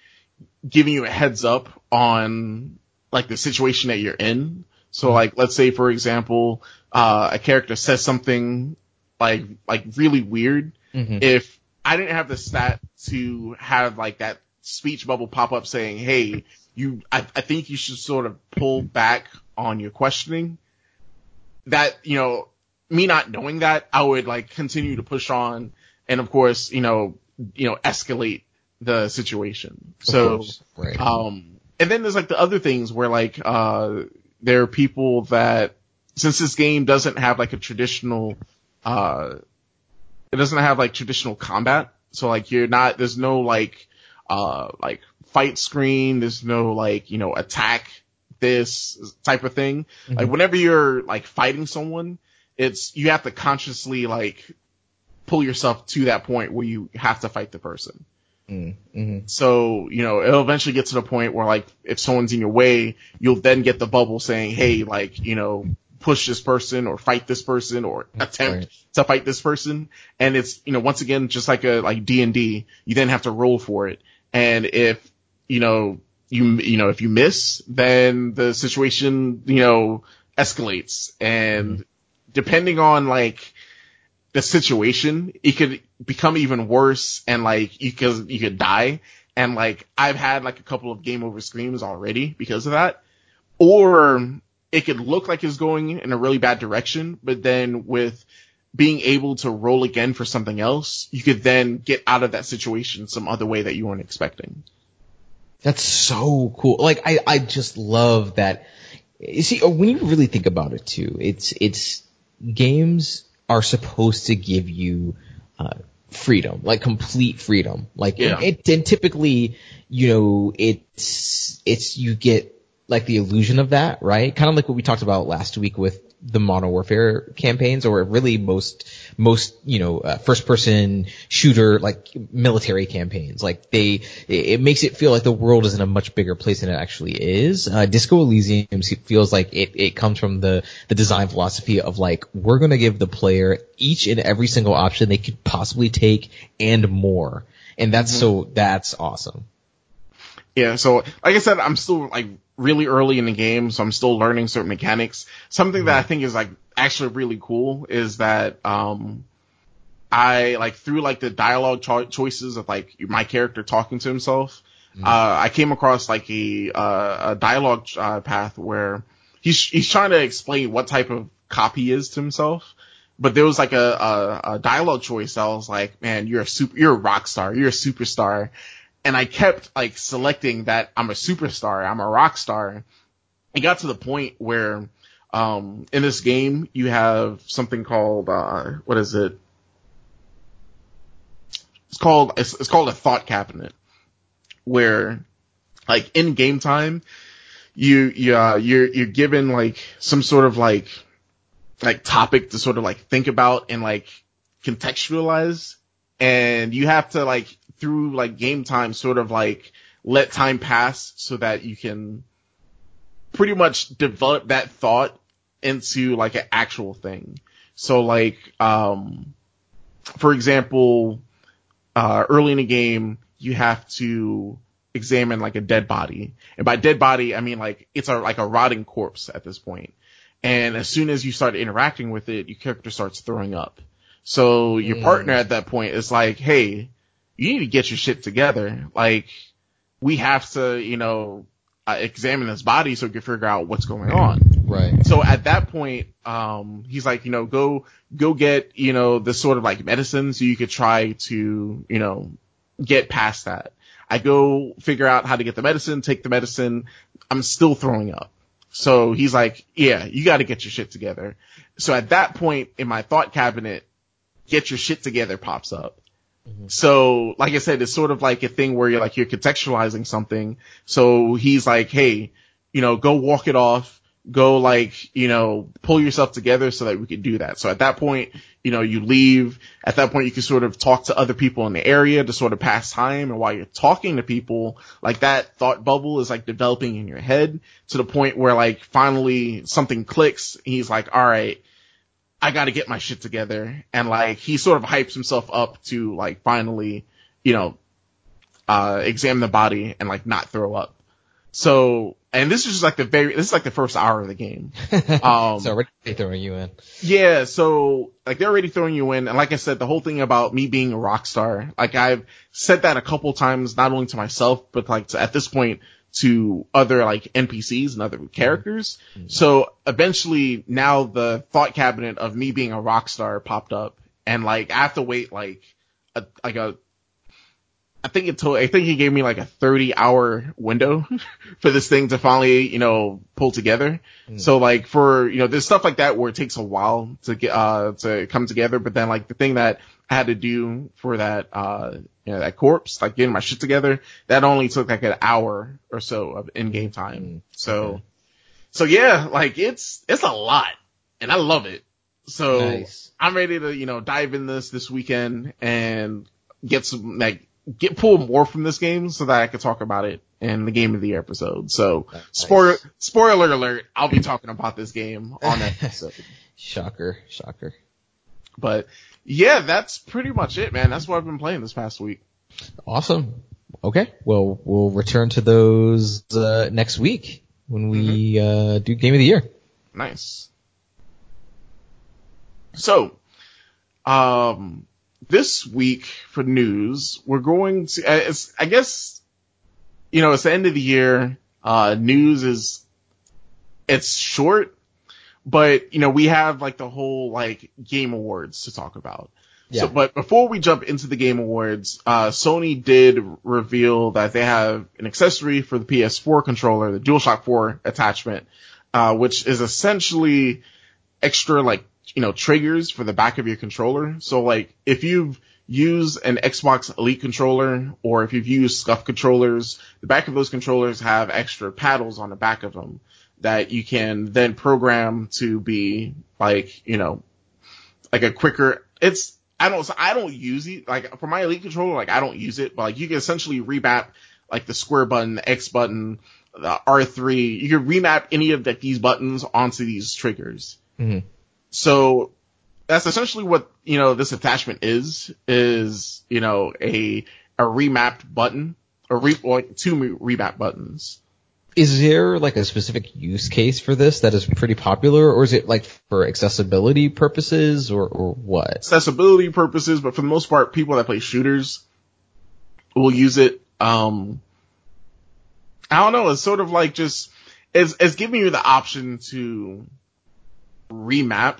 giving you a heads up on like the situation that you're in. So like, let's say for example, uh, a character says something like, like really weird. Mhm. If I didn't have the stat to have like that speech bubble pop up saying, Hey, you, I, I think you should sort of pull back on your questioning that, you know, me not knowing that, I would like continue to push on and of course, you know, you know, escalate the situation. Of So, course. right. um, and then there's like the other things where like, uh, there are people that, since this game doesn't have like a traditional, uh, it doesn't have like traditional combat. So like you're not, there's no like, uh, like fight screen. There's no like, you know, attack this type of thing. Like whenever you're like fighting someone, it's, you have to consciously like pull yourself to that point where you have to fight the person. Mm-hmm. So, you know, it'll eventually get to the point where like, if someone's in your way, you'll then get the bubble saying, hey, like, you know, push this person or fight this person or attempt Right. to fight this person. And it's, you know, once again, just like a, like D and D, you then have to roll for it. And if, you know, you, you know, if you miss, then the situation, you know, escalates and depending on like, the situation, it could become even worse and like you could you could die. And like I've had like a couple of game over screams already because of that. Or it could look like it's going in a really bad direction, but then with being able to roll again for something else, you could then get out of that situation some other way that you weren't expecting. That's so cool. Like I, I just love that. You see, when you really think about it too, it's it's games are supposed to give you uh, freedom, like complete freedom. Like Yeah. it, and typically, you know, it's it's you get like the illusion of that, right? Kind of like what we talked about last week with the Modern Warfare campaigns or really most most you know uh, first person shooter like military campaigns. Like they, it makes it feel like the world is in a much bigger place than it actually is. Uh, Disco Elysium feels like it it comes from the the design philosophy of like we're gonna give the player each and every single option they could possibly take and more, and that's mm-hmm. so that's awesome. Yeah, so like I said, I'm still like really early in the game, so I'm still learning certain mechanics. Something mm-hmm. that I think is like actually really cool is that um I like through like the dialogue cho- choices of like my character talking to himself. Mm-hmm. Uh, I came across like a uh, a dialogue uh, path where he's he's trying to explain what type of cop he is to himself. But there was like a, a, a dialogue choice that was like, man, you're a super, you're a rock star, you're a superstar and I kept like selecting that I'm a superstar, I'm a rock star. It got to the point where, um, in this game, you have something called, uh, what is it? It's called, it's, it's called a thought cabinet where like in game time, you, you, uh, you're, you're given like some sort of like, like topic to sort of like think about and like contextualize and you have to like through like game time sort of like let time pass so that you can pretty much develop that thought into like an actual thing. So like, um, for example, uh, early in the game, you have to examine like a dead body. And by dead body, I mean like it's a, like a rotting corpse at this point. And as soon as you start interacting with it, your character starts throwing up. So your mm. partner at that point is like, Hey, you need to get your shit together. Like, we have to, you know, uh, examine his body so we can figure out what's going on. Right. So at that point, um, he's like, you know, go, go get, you know, this sort of like medicine so you could try to, you know, get past that. I go figure out how to get the medicine, take the medicine. I'm still throwing up. So he's like, yeah, you got to get your shit together. So at that point in my thought cabinet, get your shit together pops up. Mm-hmm. So, like I said, it's sort of like a thing where you're like, you're contextualizing something. So he's like, hey, you know, go walk it off. Go like, you know, pull yourself together so that we can do that. So at that point, you know, you leave. At that point, you can sort of talk to other people in the area to sort of pass time. And while you're talking to people, like that thought bubble is like developing in your head to the point where like finally something clicks. he's like, all right, I got to get my shit together. And like, he sort of hypes himself up to like finally, you know, uh, examine the body and like not throw up. So, and this is just like the very, this is like the first hour of the game. <laughs> Um, so already throwing you in. Yeah. So like they're already throwing you in. And like I said, the whole thing about me being a rock star, like I've said that a couple times, not only to myself, but like to, at this point to other like NPCs and other characters. Mm-hmm. So eventually now the thought cabinet of me being a rock star popped up and like I have to wait like a, like a, I think it told, I think he gave me like a 30 hour window <laughs> for this thing to finally, you know, pull together. Mm. So like for, you know, there's stuff like that where it takes a while to get, uh, to come together. But then like the thing that I had to do for that, uh, you know, that corpse, like getting my shit together, that only took like an hour or so of in-game time. Mm, so, okay. so yeah, like it's, it's a lot and I love it. So nice. I'm ready to, you know, dive in this this weekend and get some, like, get pull more from this game so that I can talk about it in the game of the year episode. So nice. spoiler, spoiler alert, I'll be talking about this game on that <laughs> episode. shocker, shocker. But yeah, that's pretty much it, man. That's what I've been playing this past week. Awesome. Okay. Well, we'll return to those uh, next week when we mm-hmm. uh, do game of the year. Nice. So, um, this week for news, we're going to. Uh, I guess, you know, it's the end of the year. Uh, news is it's short but you know, we have like the whole like game awards to talk about. Yeah. So, but before we jump into the game awards, uh, Sony did reveal that they have an accessory for the PS4 controller, the DualShock 4 attachment, uh, which is essentially extra like, you know, triggers for the back of your controller. So like, if you've used an Xbox Elite controller or if you've used SCUF controllers, the back of those controllers have extra paddles on the back of them that you can then program to be like, you know, like a quicker, it's, I don't, so I don't use it, like for my elite controller, like I don't use it, but like you can essentially remap like the square button, the X button, the R3, you can remap any of the, these buttons onto these triggers. Mhm. So that's essentially what, you know, this attachment is, is, you know, a, a remapped button, or re, like two remap buttons. Is there like a specific use case for this that is pretty popular, or is it like for accessibility purposes, or, or what? accessibility purposes, but for the most part, people that play shooters will use it. Um, I don't know. It's sort of like just it's it's giving you the option to remap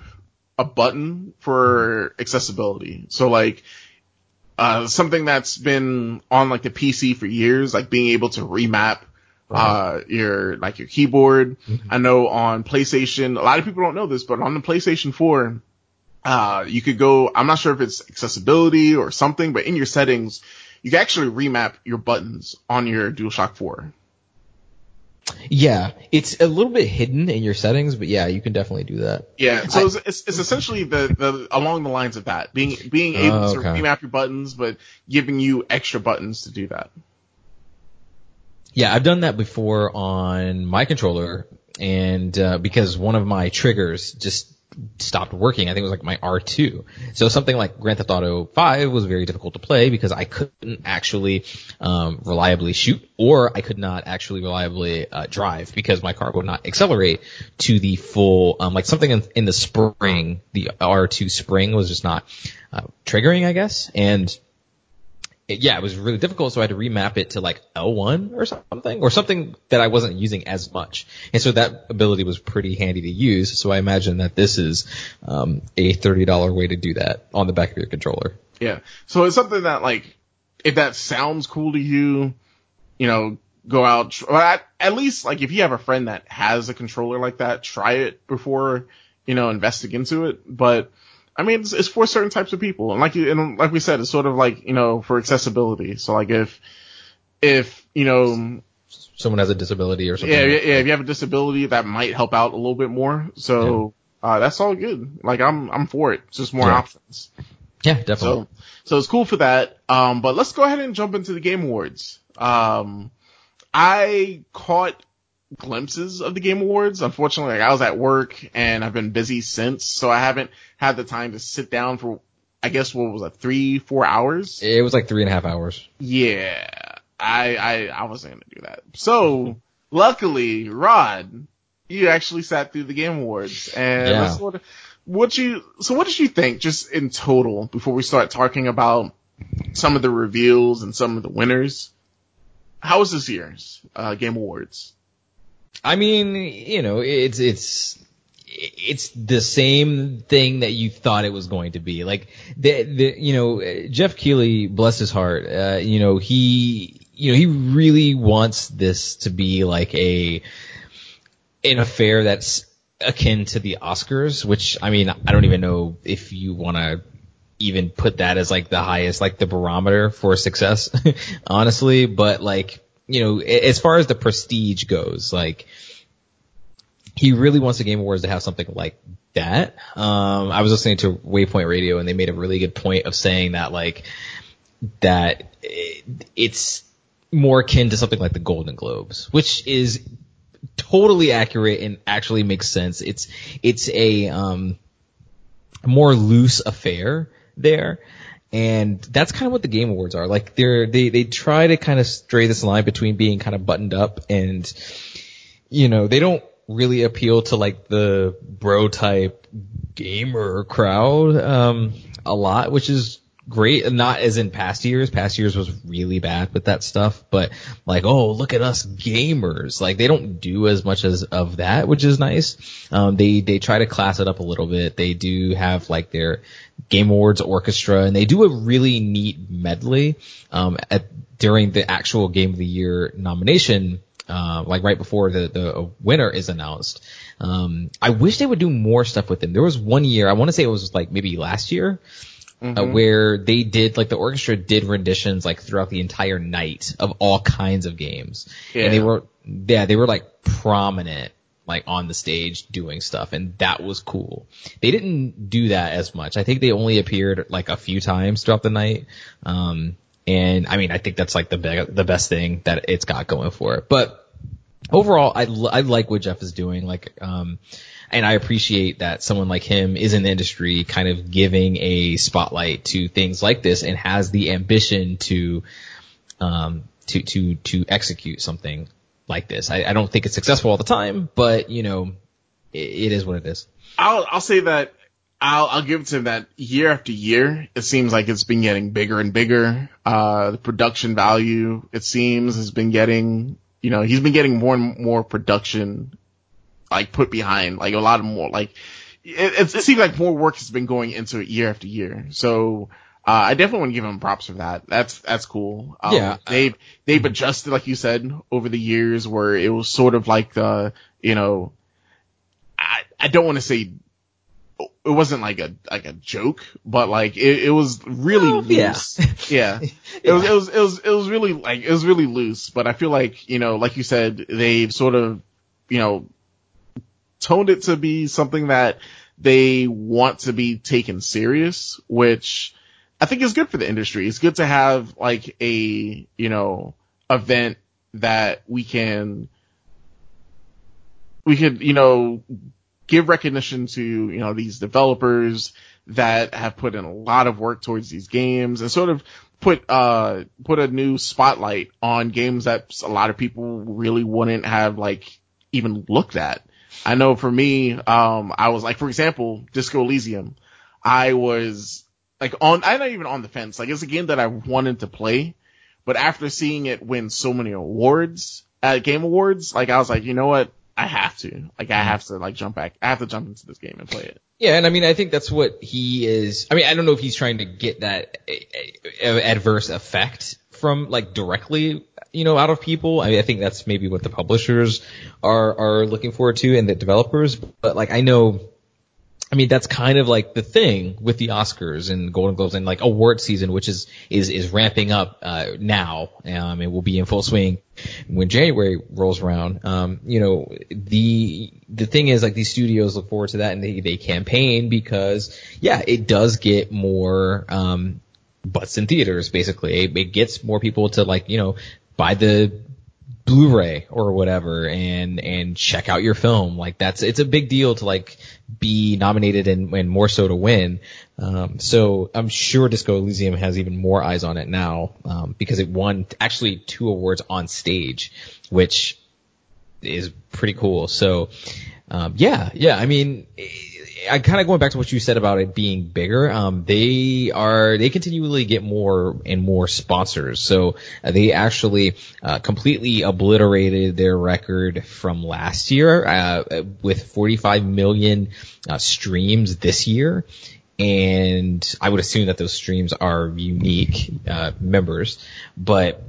a button for accessibility. So like uh something that's been on like the PC for years, like being able to remap uh your like your keyboard. I know on PlayStation, a lot of people don't know this, but on the PlayStation 4, uh, you could go, I'm not sure if it's accessibility or something, but in your settings, you can actually remap your buttons on your DualShock 4. Yeah, it's a little bit hidden in your settings, but yeah, you can definitely do that. Yeah, so it's, it's, it's essentially the, the, along the lines of that, being, being able Oh, to remap your buttons, but giving you extra buttons to do that. Yeah, I've done that before on my controller, and uh, because one of my triggers just stopped working, I think it was like my R2. So something like Grand Theft Auto 5 was very difficult to play because I couldn't actually um, reliably shoot, or I could not actually reliably uh, drive because my car would not accelerate to the full, um, like something in, in the spring, the R2 spring was just not uh, triggering, I guess, and it- yeah, it was really difficult, so I had to remap it to like L1 or something, or something that I wasn't using as much. And so that ability was pretty handy to use, so I imagine that this is um, a $30 way to do that on the back of your controller. Yeah. So it's something that like, if that sounds cool to you, you know, go out, at, at least like if you have a friend that has a controller like that, try it before, you know, investing into it. But I mean, it's, it's for certain types of people. And like you, and like we said, it's sort of like, you know, for accessibility. So like if, if, you know, Someone has a disability or something. yeah, yeah, yeah, if you have a disability, that might help out a little bit more. So, uh, that's all good. Like I'm, I'm for it. It's just more Yeah. options. Yeah, definitely. So, so it's cool for that. Um, but let's go ahead and jump into the Game Awards. Um, I caught glimpses of the Game Awards. Unfortunately, like, I was at work and I've been busy since, so I haven't had the time to sit down for, I guess, what was it, three, four hours? it was like three and a half hours. Yeah, I, I, I wasn't gonna do that. So, <laughs> luckily, Rod, you actually sat through the Game Awards, and Yeah. let's what you, so what did you think, just in total, before we start talking about some of the reveals and some of the winners? How was this year's uh, Game Awards? I mean, you know, it's it's it's the same thing that you thought it was going to be. Like the the you know Geoff Keighley, bless his heart, uh, you know he you know he really wants this to be like a an affair that's akin to the Oscars, which I mean I don't even know if you want to even put that as like the highest, like the barometer for success, <laughs> honestly. But like, you know, as far as the prestige goes, like, he really wants the Game Awards to have something like that. Um, I was listening to Waypoint Radio and they made a really good point of saying that like, that it, it's more akin to something like the Golden Globes, which is totally accurate and actually makes sense. It's, it's a, um, more loose affair there. And that's kind of what the Game Awards are. Like they're, they, they try to kind of stray this line between being kind of buttoned up and, you know, they don't really appeal to like the bro type gamer crowd, um, a lot, which is great. Not as in past years. Past years was really bad with that stuff, but like, oh, look at us gamers. Like they don't do as much as of that, which is nice. Um, they, they try to class it up a little bit. They do have like their Game Awards orchestra and they do a really neat medley, um, at, during the actual Game of the Year nomination uh, like right before the, the winner is announced. Um, I wish they would do more stuff with them. There was one year, I want to say it was like maybe last year, uh, where they did, like the orchestra did renditions like throughout the entire night of all kinds of games. And they were, yeah, they were like prominent like on the stage doing stuff and that was cool. They didn't do that as much. I think they only appeared like a few times throughout the night. Um, and I mean, I think that's like the be- the best thing that it's got going for it. But overall, I, I like what Geoff is doing. Like, um, and I appreciate that someone like him is in the industry kind of giving a spotlight to things like this and has the ambition to, um, to, to, to execute something like this. I, I don't think it's successful all the time, but you know, it, it is what it is. I'll, I'll say that I'll, I'll give it to him that year after year, it seems like it's been getting bigger and bigger. Uh, the production value, it seems, has been getting, you know, he's been getting more and more production, like put behind, like a lot of more, like, it, it, it seems like more work has been going into it year after year. So, uh, I definitely want to give him props for that. That's, that's cool. Um, Yeah. They've, they've adjusted, like you said, over the years where it was sort of like the, you know, I, I don't want to say it wasn't like a, like a joke, but like it, it was really Well, yeah. loose. Yeah. <laughs> It was, it was, it was, it was really like, it was really loose, but I feel like, you know, like you said, they've sort of, you know, toned it to be something that they want to be taken serious, which I think it's good for the industry. It's good to have like a, you know, event that we can, we could, you know, give recognition to, you know, these developers that have put in a lot of work towards these games and sort of put, uh, put a new spotlight on games that a lot of people really wouldn't have like even looked at. I know for me, um, I was like, for example, Disco Elysium. I was like on, I'm not even on the fence. Like it's a game that I wanted to play, but after seeing it win so many awards at Game Awards, like I was like, you know what? I have to. Like I have to like jump back. I have to jump into this game and play it. Yeah, and I mean, I think that's what he is. I mean, I don't know if he's trying to get that uh, uh, adverse effect from like directly, you know, out of people. I, mean, I think that's maybe what the publishers are are looking forward to and the developers. But like, I know. I mean, that's kind of like the thing with the Oscars and Golden Globes and like award season, which is, is, is ramping up, uh, now. Um, it will be in full swing when January rolls around. Um, you know, the, the thing is like these studios look forward to that and they, they campaign because, yeah, it does get more, um, butts in theaters, basically. It, it gets more people to like, you know, buy the Blu-ray or whatever and, and check out your film. Like that's, it's a big deal to like be nominated and, and more so to win. Um, so I'm sure Disco Elysium has even more eyes on it now, um, because it won actually two awards on stage, which is pretty cool. So, um, yeah, yeah, I mean, I kind of going back to what you said about it being bigger. Um, they are they continually get more and more sponsors. So uh, they actually uh, completely obliterated their record from last year uh, with 45 million uh, streams this year. And I would assume that those streams are unique uh, members, but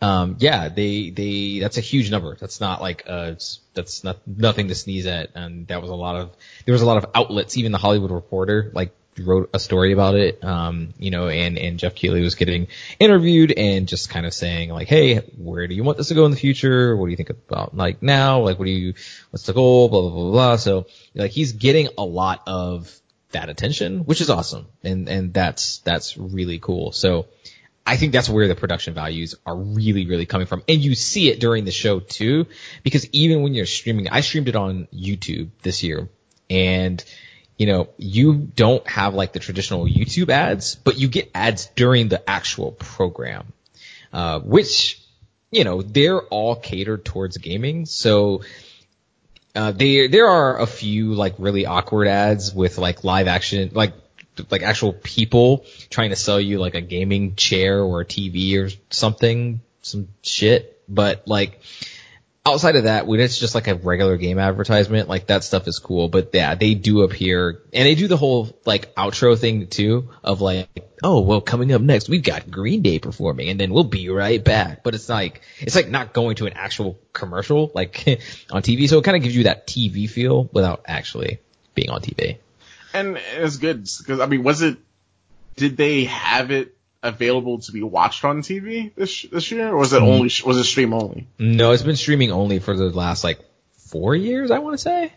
um, yeah, they, they, that's a huge number. That's not like, uh, that's not, nothing to sneeze at. And that was a lot of, there was a lot of outlets, even the Hollywood Reporter, like, wrote a story about it, um, you know, and, and Geoff Keighley was getting interviewed and just kind of saying like, hey, where do you want this to go in the future? What do you think about like now? Like, what do you, what's the goal? Blah, blah, blah, blah. So, like, he's getting a lot of that attention, which is awesome. And, and that's, that's really cool. So, I think that's where the production values are really, really coming from. And you see it during the show too, because even when you're streaming, I streamed it on YouTube this year and you know, you don't have like the traditional YouTube ads, but you get ads during the actual program, uh, which, you know, they're all catered towards gaming. So, uh, there are a few like really awkward ads with like live action, like like actual people trying to sell you like a gaming chair or a TV or something, some shit. But like outside of that, when it's just like a regular game advertisement, like that stuff is cool. But yeah, they do appear and they do the whole like outro thing too of like, oh well, coming up next we've got Green Day performing, and then we'll be right back. But it's like it's like not going to an actual commercial like <laughs> on TV, so it kind of gives you that TV feel without actually being on TV. And it's good because I mean, was it? Did they have it available to be watched on TV this this year, or was it only was it stream only? No, it's been streaming only for the last like four years, I want to say.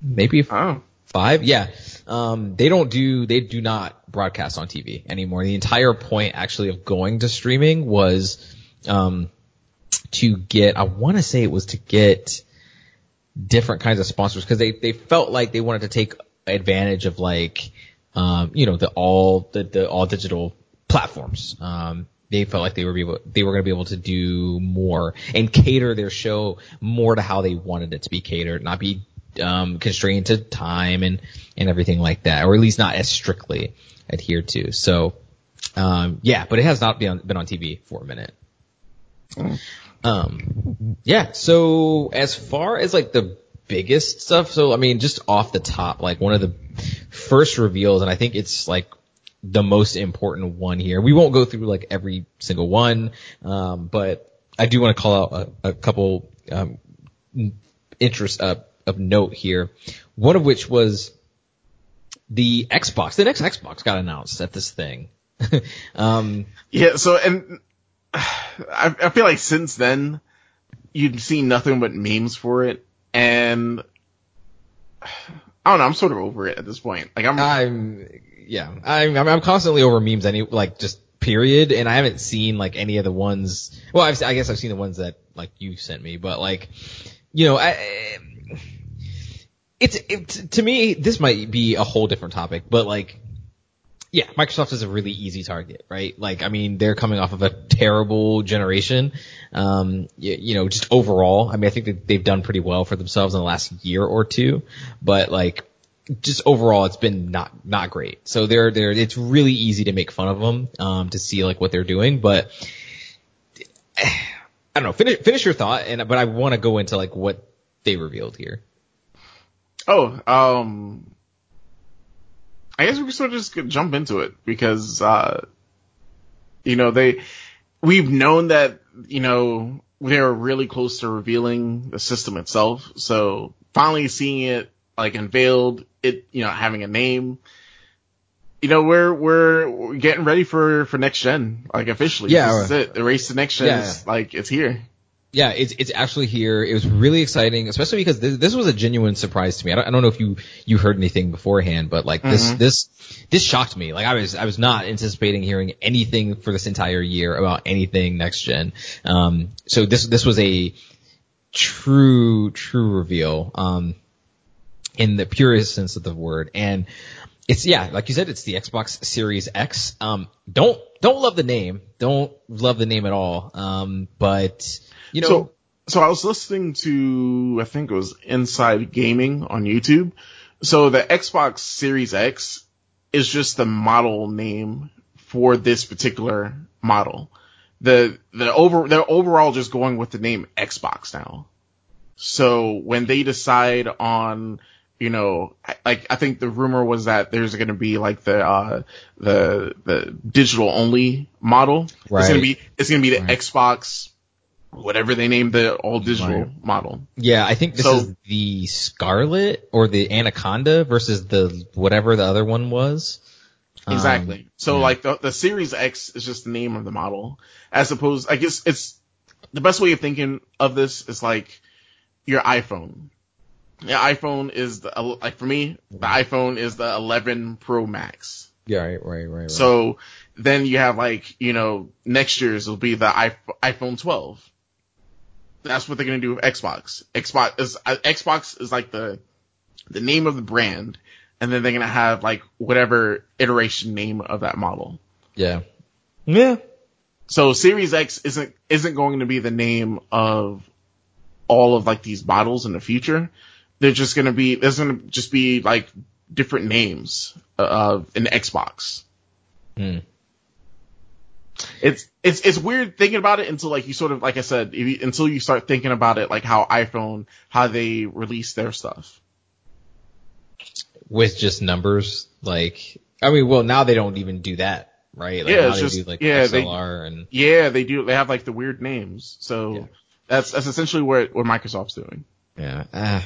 Maybe Oh. five. Yeah. Um, they don't do, they do not broadcast on TV anymore. The entire point actually of going to streaming was, um, to get, I want to say it was to get different kinds of sponsors because they, they felt like they wanted to take advantage of like, um, you know, the all, the, the all digital platforms. Um, they felt like they were able, they were going to be able to do more and cater their show more to how they wanted it to be catered, not be um, constrained to time and and everything like that, or at least not as strictly adhered to. So, um, yeah, but it has not been on, been on TV for a minute. Um, yeah. So as far as like the biggest stuff, so I mean, just off the top, like one of the first reveals, and I think it's like the most important one here. We won't go through like every single one, um, but I do want to call out a, a couple um, interest uh, of note here. One of which was the Xbox. The next Xbox got announced at this thing. <laughs> um, Yeah, so, and <sighs> I, I feel like since then, you've seen nothing but memes for it, and I don't know, I'm sort of over it at this point. Like, I'm, I'm yeah, I'm I'm constantly over memes any like just period, and I haven't seen like any of the ones. Well, I've, I guess I've seen the ones that like you sent me, but like you know, I. It's it, to me this might be a whole different topic, but like yeah, Microsoft is a really easy target, right? Like, I mean, they're coming off of a terrible generation. Um, you, you, know, just overall, I mean, I think that they've done pretty well for themselves in the last year or two, but like, just overall, it's been not, not great. So they're, they're, it's really easy to make fun of them, um, to see like what they're doing, but <sighs> I don't know, finish, finish your thought and, but I want to go into like what they revealed here. Oh, um, I guess we can sort of just jump into it because, uh, you know, they, we've known that, you know, they're really close to revealing the system itself. So finally seeing it like unveiled, it, you know, having a name, you know, we're, we're, we're getting ready for, for next gen, like officially. Yeah. This is it. The race to next gen Yeah. is like, it's here. Yeah, it's it's actually here. It was really exciting, especially because this, this was a genuine surprise to me. I don't, I don't know if you you heard anything beforehand, but like this Mhm. this this shocked me. Like I was I was not anticipating hearing anything for this entire year about anything next gen. Um, so this this was a true true reveal. Um, in the purest sense of the word, and it's yeah, like you said, it's the Xbox Series X. Um, don't don't love the name, don't love the name at all. Um, but you know. So, so I was listening to, I think it was Inside Gaming on YouTube. So the Xbox Series X is just the model name for this particular model. The, the over, they're overall just going with the name Xbox now. So when they decide on, you know, like I think the rumor was that there's going to be like the uh the the digital only model. It's going to be it's going to be the Right. Xbox whatever they named the all digital model. Yeah, I think this So- is the Scarlett or the Anaconda versus the whatever the other one was. Um, Exactly. so yeah. like the the Series X is just the name of the model, as opposed. I guess it's the best way of thinking of this is like your iPhone. Your iPhone is the like for me, the iPhone is the 11 Pro Max. yeah, right, right, right. right. So then you have like you know next year's will be the iPhone 12. That's what they're gonna do with Xbox. Xbox is uh, Xbox is like the the name of the brand, and then they're gonna have like whatever iteration name of that model. yeah, yeah, So Series X isn't isn't going to be the name of all of like these models in the future. They're just gonna be there's gonna just be like different names of an Xbox. Hmm. It's it's it's weird thinking about it until like you sort of like I said you, until you start thinking about it like how iPhone how they release their stuff. with just numbers. Like, I mean, well, now they don't even do that, right? Like, Yeah, it's they just- do like yeah, they- XLR and Yeah, they do. They have like the weird names. So Yeah. that's that's essentially what what Microsoft's doing. Yeah. Uh,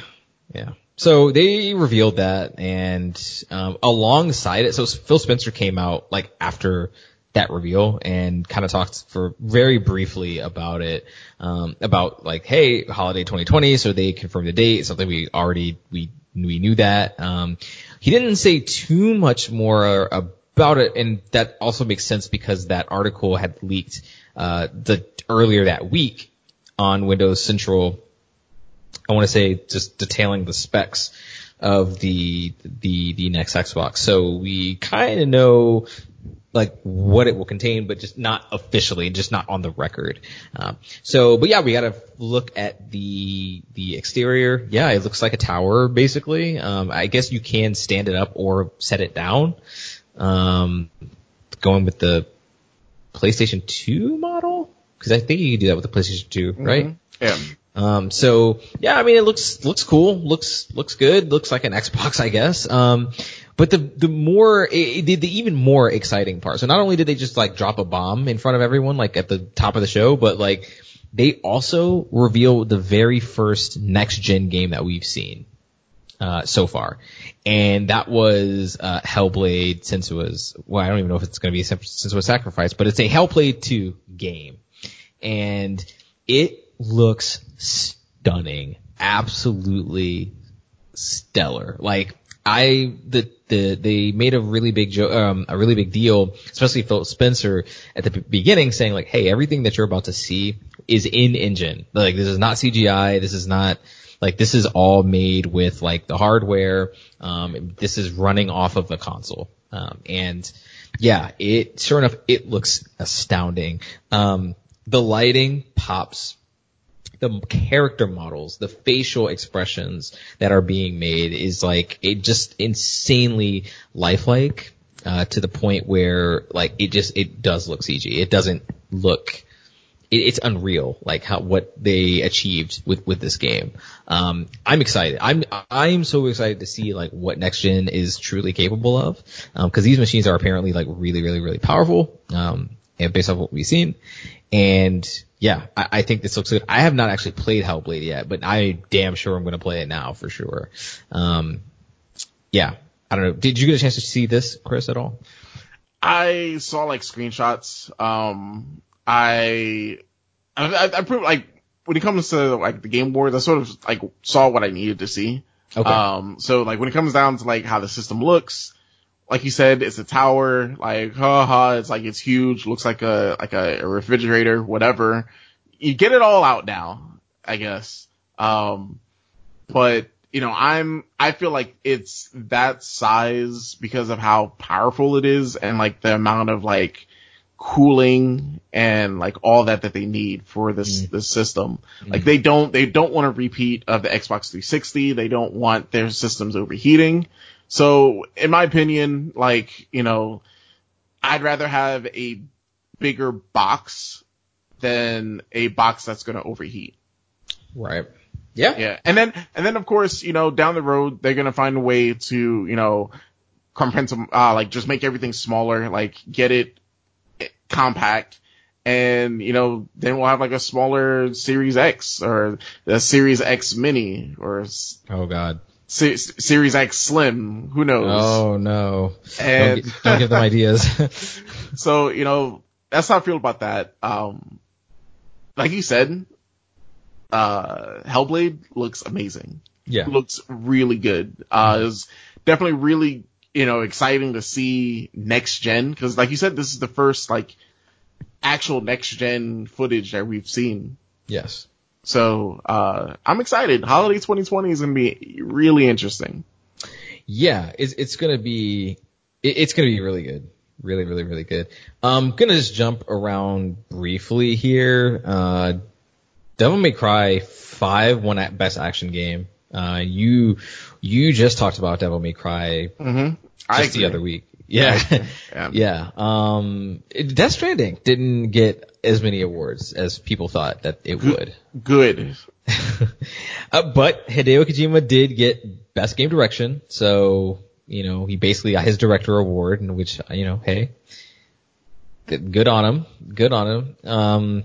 yeah. So they revealed that and, um, alongside it, so Phil Spencer came out like after that reveal and kind of talked for very briefly about it, um, about like, hey, holiday 2020, so they confirmed the date, something we already, we, we knew that. Um, he didn't say too much more about it, and that also makes sense because that article had leaked, uh, the, earlier that week on Windows Central. I want to say just detailing the specs of the the the next Xbox. So we kind of know like what it will contain, but just not officially, just not on the record. Um, so, but yeah, we got to look at the the exterior. Yeah, it looks like a tower basically. Um, I guess you can stand it up or set it down. Um, going with the PlayStation 2 model because I think you can do that with the PlayStation 2, mm-hmm. right? Yeah. Um, so yeah, I mean, it looks, looks cool, looks, looks good, looks like an Xbox, I guess. Um, but the, the more, the, the even more exciting part. So not only did they just like drop a bomb in front of everyone, like at the top of the show, but like they also reveal the very first next gen game that we've seen. Uh, so far. And that was, uh, Hellblade Senua's, well, I don't even know if it's going to be a Senua Sacrifice, but it's a Hellblade 2 game. And it looks stunning. Absolutely stellar. Like, I, the, the, they made a really big jo- um, a really big deal, especially Phil Spencer at the beginning saying like, hey, everything that you're about to see is in engine. Like, this is not CGI. This is not, like, this is all made with like the hardware. Um, this is running off of the console. Um, and yeah, it, sure enough, it looks astounding. Um, the lighting pops the character models, the facial expressions that are being made is like it just insanely lifelike uh, to the point where like it just it does look CG. It doesn't look. It, it's unreal, like how what they achieved with with this game. Um, I'm excited. I'm I'm so excited to see like what next gen is truly capable of, because um, these machines are apparently like really really really powerful. Um, and based on what we've seen, and yeah, I, I, think this looks good. I have not actually played Hellblade yet, but I damn sure I'm going to play it now for sure. Um, yeah, I don't know. Did you get a chance to see this, Chris, at all? I saw like screenshots. Um, I, I, I, I proved like when it comes to like the game boards, I sort of like saw what I needed to see. Okay. Um, so like when it comes down to like how the system looks, like you said, it's a tower, like, haha, it's like, it's huge, looks like a, like a, refrigerator, whatever. You get it all out now, I guess. Um, but, you know, I'm, I feel like it's that size because of how powerful it is and like the amount of like cooling and like all that that they need for this, mm. this system. Mm. Like they don't, they don't want a repeat of the Xbox 360. They don't want their systems overheating. So in my opinion, like, you know, I'd rather have a bigger box than a box that's going to overheat. Right. Yeah. Yeah. And then, and then of course, you know, down the road, they're going to find a way to, you know, comprehend uh, like just make everything smaller, like get it compact. And, you know, then we'll have like a smaller Series X or a Series X Mini or. Oh God. Series X Slim. Who knows? Oh no! And don't, don't give them ideas. <laughs> <laughs> so you know that's how I feel about that. Um, like you said, uh, Hellblade looks amazing. Yeah, looks really good. Uh, mm-hmm. it's definitely really you know exciting to see next gen because like you said, this is the first like actual next gen footage that we've seen. Yes. So, uh, I'm excited. Holiday 2020 is going to be really interesting. Yeah, it's, it's going to be, it, it's going to be really good. Really, really, really good. I'm um, gonna just jump around briefly here. Uh, Devil May Cry 5 won at best action game. Uh, you, you just talked about Devil May Cry mm-hmm. just the other week. Yeah. <laughs> Yeah. yeah. Um, Death Stranding didn't get as many awards as people thought that it would. Good. <laughs> uh, but Hideo Kojima did get best game direction. So, you know, he basically got his director award in which, you know, hey, good on him. Good on him. Um,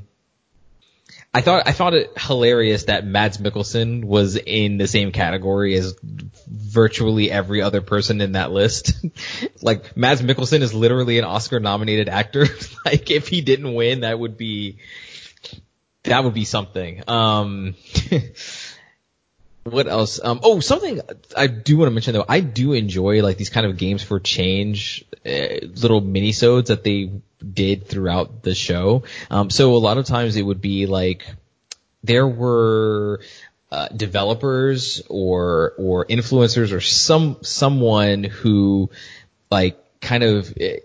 I thought I found it hilarious that Mads Mikkelsen was in the same category as virtually every other person in that list. <laughs> like Mads Mikkelsen is literally an Oscar nominated actor. <laughs> like if he didn't win, that would be that would be something. Um <laughs> what else? Um, oh, something I do want to mention though. I do enjoy like these kind of games for change, uh, little minisodes that they did throughout the show. Um, so a lot of times it would be like there were uh, developers or or influencers or some someone who like kind of eh,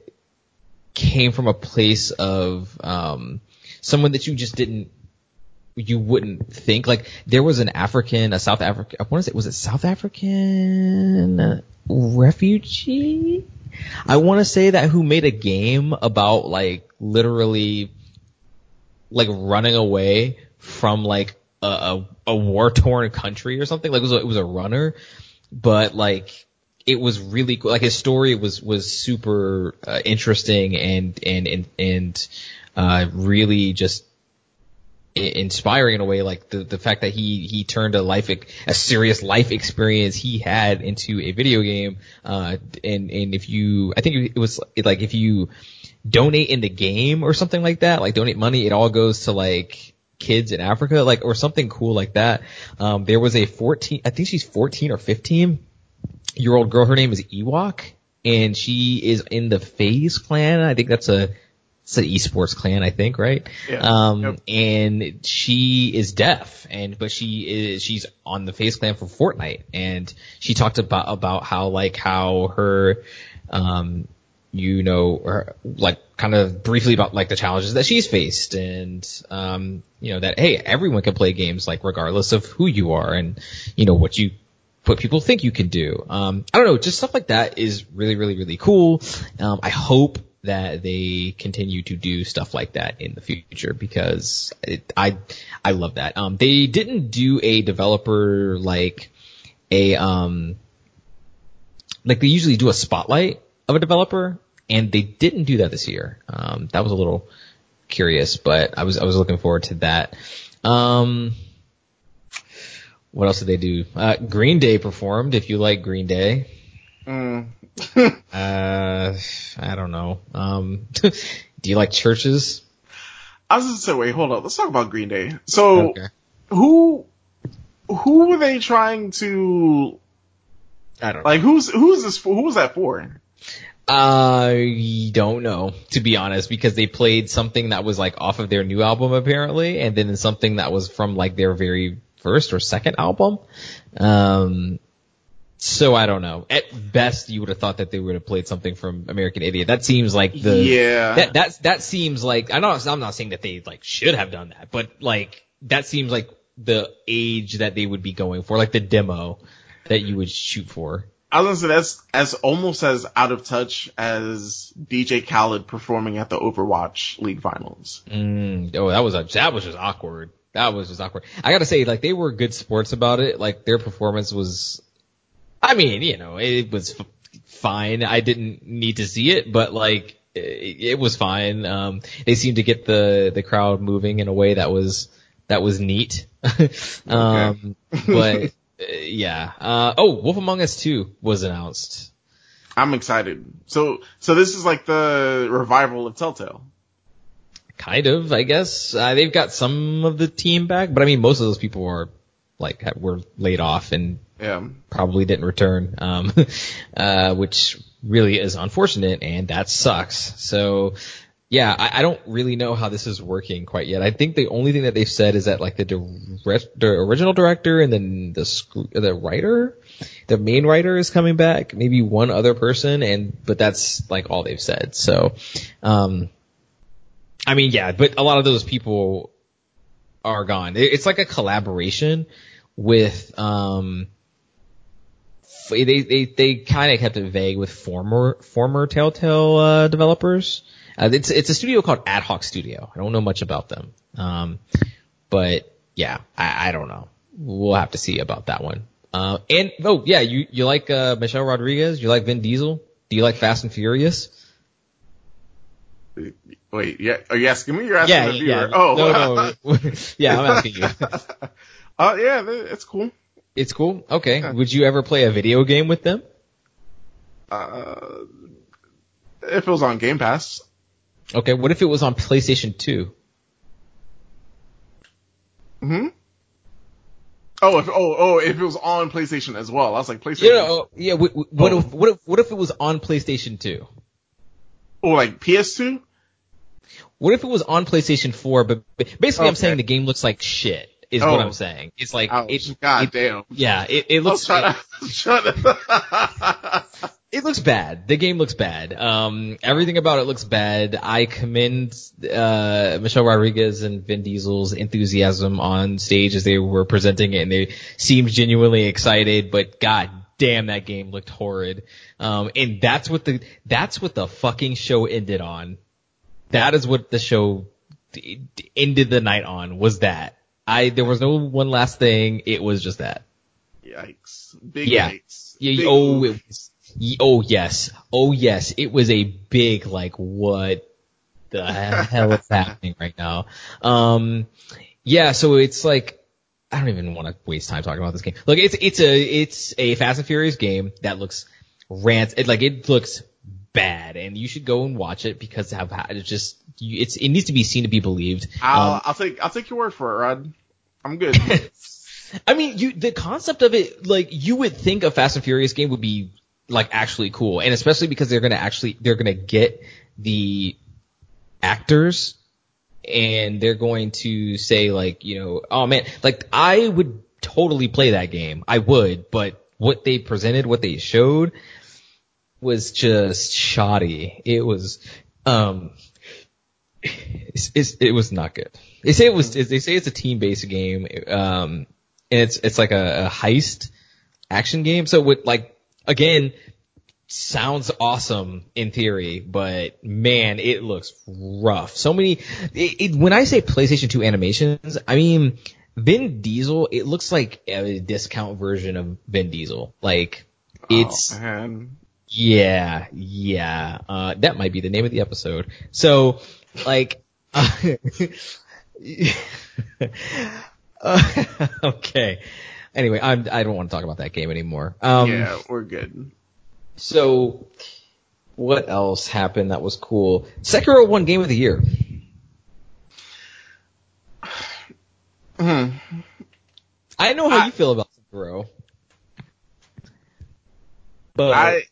came from a place of um, someone that you just didn't you wouldn't think like there was an African, a South African, I want to say, was it South African refugee? I want to say that who made a game about like literally like running away from like a, a, a war torn country or something. Like it was a, it was a runner, but like it was really cool. Like his story was was super uh, interesting and and and and uh, really just inspiring in a way like the the fact that he he turned a life a serious life experience he had into a video game uh and and if you I think it was like if you donate in the game or something like that like donate money it all goes to like kids in Africa like or something cool like that. Um there was a 14 I think she's 14 or 15 year old girl. Her name is Ewok and she is in the FaZe clan. I think that's a it's an esports clan, I think, right? Yeah. Um, Yep. and she is deaf and, but she is, she's on the FaZe clan for Fortnite and she talked about, about how like how her, um, you know, her, like kind of briefly about like the challenges that she's faced and, um, you know, that, hey, everyone can play games like regardless of who you are and, you know, what you, what people think you can do. Um, I don't know, just stuff like that is really, really, really cool. Um, I hope that they continue to do stuff like that in the future because it, I, I love that. Um, they didn't do a developer like a, um, like they usually do a spotlight of a developer and they didn't do that this year. Um, that was a little curious, but I was, I was looking forward to that. Um, what else did they do? Uh, Green Day performed. If you like Green Day, Mm. <laughs> uh, I don't know. Um, <laughs> do you like churches? I was just say, wait, hold on. Let's talk about Green Day. So, Okay. who, who were they trying to, I don't know. like, who's, who's this for? Who was that for? I don't know, to be honest, because they played something that was like off of their new album apparently, and then something that was from like their very first or second album. Um, so I don't know. At best, you would have thought that they would have played something from American Idiot. That seems like the Yeah. That that's that seems like I'm not I'm not saying that they like should have done that, but like that seems like the age that they would be going for, like the demo that you would shoot for. I was gonna say that's as almost as out of touch as DJ Khaled performing at the Overwatch League Finals. Mm, oh, that was a that was just awkward. That was just awkward. I gotta say, like they were good sports about it. Like their performance was, I mean, you know, it was f- fine. I didn't need to see it, but like it, it was fine. Um, they seemed to get the the crowd moving in a way that was that was neat. <laughs> um, but uh, yeah. Uh, oh, Wolf Among Us 2 was announced. I'm excited. So, so this is like the revival of Telltale. Kind of, I guess. Uh, they've got some of the team back, but I mean, most of those people are like were laid off and Yeah. probably didn't return, um, <laughs> uh, which really is unfortunate, and that sucks. So, yeah, I, I don't really know how this is working quite yet. I think the only thing that they've said is that like the direct, the original director and then the sc- the writer, the main writer is coming back, maybe one other person, and but that's like all they've said. So, um, I mean, yeah, but a lot of those people are gone. It- It's like a collaboration with, um, they, they, they kind of kept it vague with former, former Telltale, uh, developers. Uh, it's, it's a studio called Ad Hoc Studio. I don't know much about them. Um, but yeah, I, I don't know. We'll have to see about that one. Uh, and, oh yeah, you, you like, uh, Michelle Rodriguez? You like Vin Diesel? Do you like Fast and Furious? Wait, yeah, are you asking me? You're asking Yeah, the viewer. yeah. Oh, no, no. <laughs> <laughs> yeah, I'm asking you. Oh, <laughs> yeah, it's cool. It's cool. Okay. Yeah. Would you ever play a video game with them? Uh, if it was on Game Pass. Okay. What if it was on PlayStation 2? Hmm. Oh, if oh oh if it was on PlayStation as well, I was like PlayStation. Yeah. Oh, yeah. What, what Oh. if what if what if it was on PlayStation 2? Or like PS2. What if it was on PlayStation 4? But but basically, I'm saying the game looks like shit. Is Oh. what I'm saying. It's like Ouch. it. God it- damn. Yeah. It, it looks. was trying to, It looks bad. The game looks bad. Um, everything about it looks bad. I commend uh, Michelle Rodriguez and Vin Diesel's enthusiasm on stage as they were presenting it, and they seemed genuinely excited. But god damn, that game looked horrid. Um, and that's what the that's what the fucking show ended on. That is what the show ended the night on. Was that I? There was no one last thing. It was just that. Yikes! Big Yeah. yikes! Yeah, Big oh, it was, oh yes, oh yes, it was a big like what the hell is <laughs> happening right now? Um, yeah, so it's like I don't even want to waste time talking about this game. Look, it's it's a it's a Fast and Furious game that looks rant it like it looks bad, and you should go and watch it because of how it's just you, it's it needs to be seen to be believed. I'll Um, I'll take I'll take your word for it, Rod. I'm good. <laughs> I mean, you the concept of it, like you would think a Fast and Furious game would be like actually cool, and especially because they're gonna actually they're gonna get the actors, and they're going to say like you know, oh man, like I would totally play that game, I would, but what they presented, what they showed, was just shoddy. It was, um, it's, it's, it was not good. They say it was. They say it's a team-based game. Um, and it's it's like a, a heist action game. So with like again, sounds awesome in theory, but man, it looks rough. So many. It, it, when I say PlayStation 2 animations, I mean Vin Diesel. It looks like a discount version of Vin Diesel. Like it's oh. Yeah, yeah. Uh, that might be the name of the episode. So, like, uh, <laughs> okay. Anyway, I'm, I don't want to talk about that game anymore. Um, yeah, we're good. so what else happened that was cool? Sekiro won Game of the Year. <sighs> Hmm. I know how I- you feel about Sekiro. But I.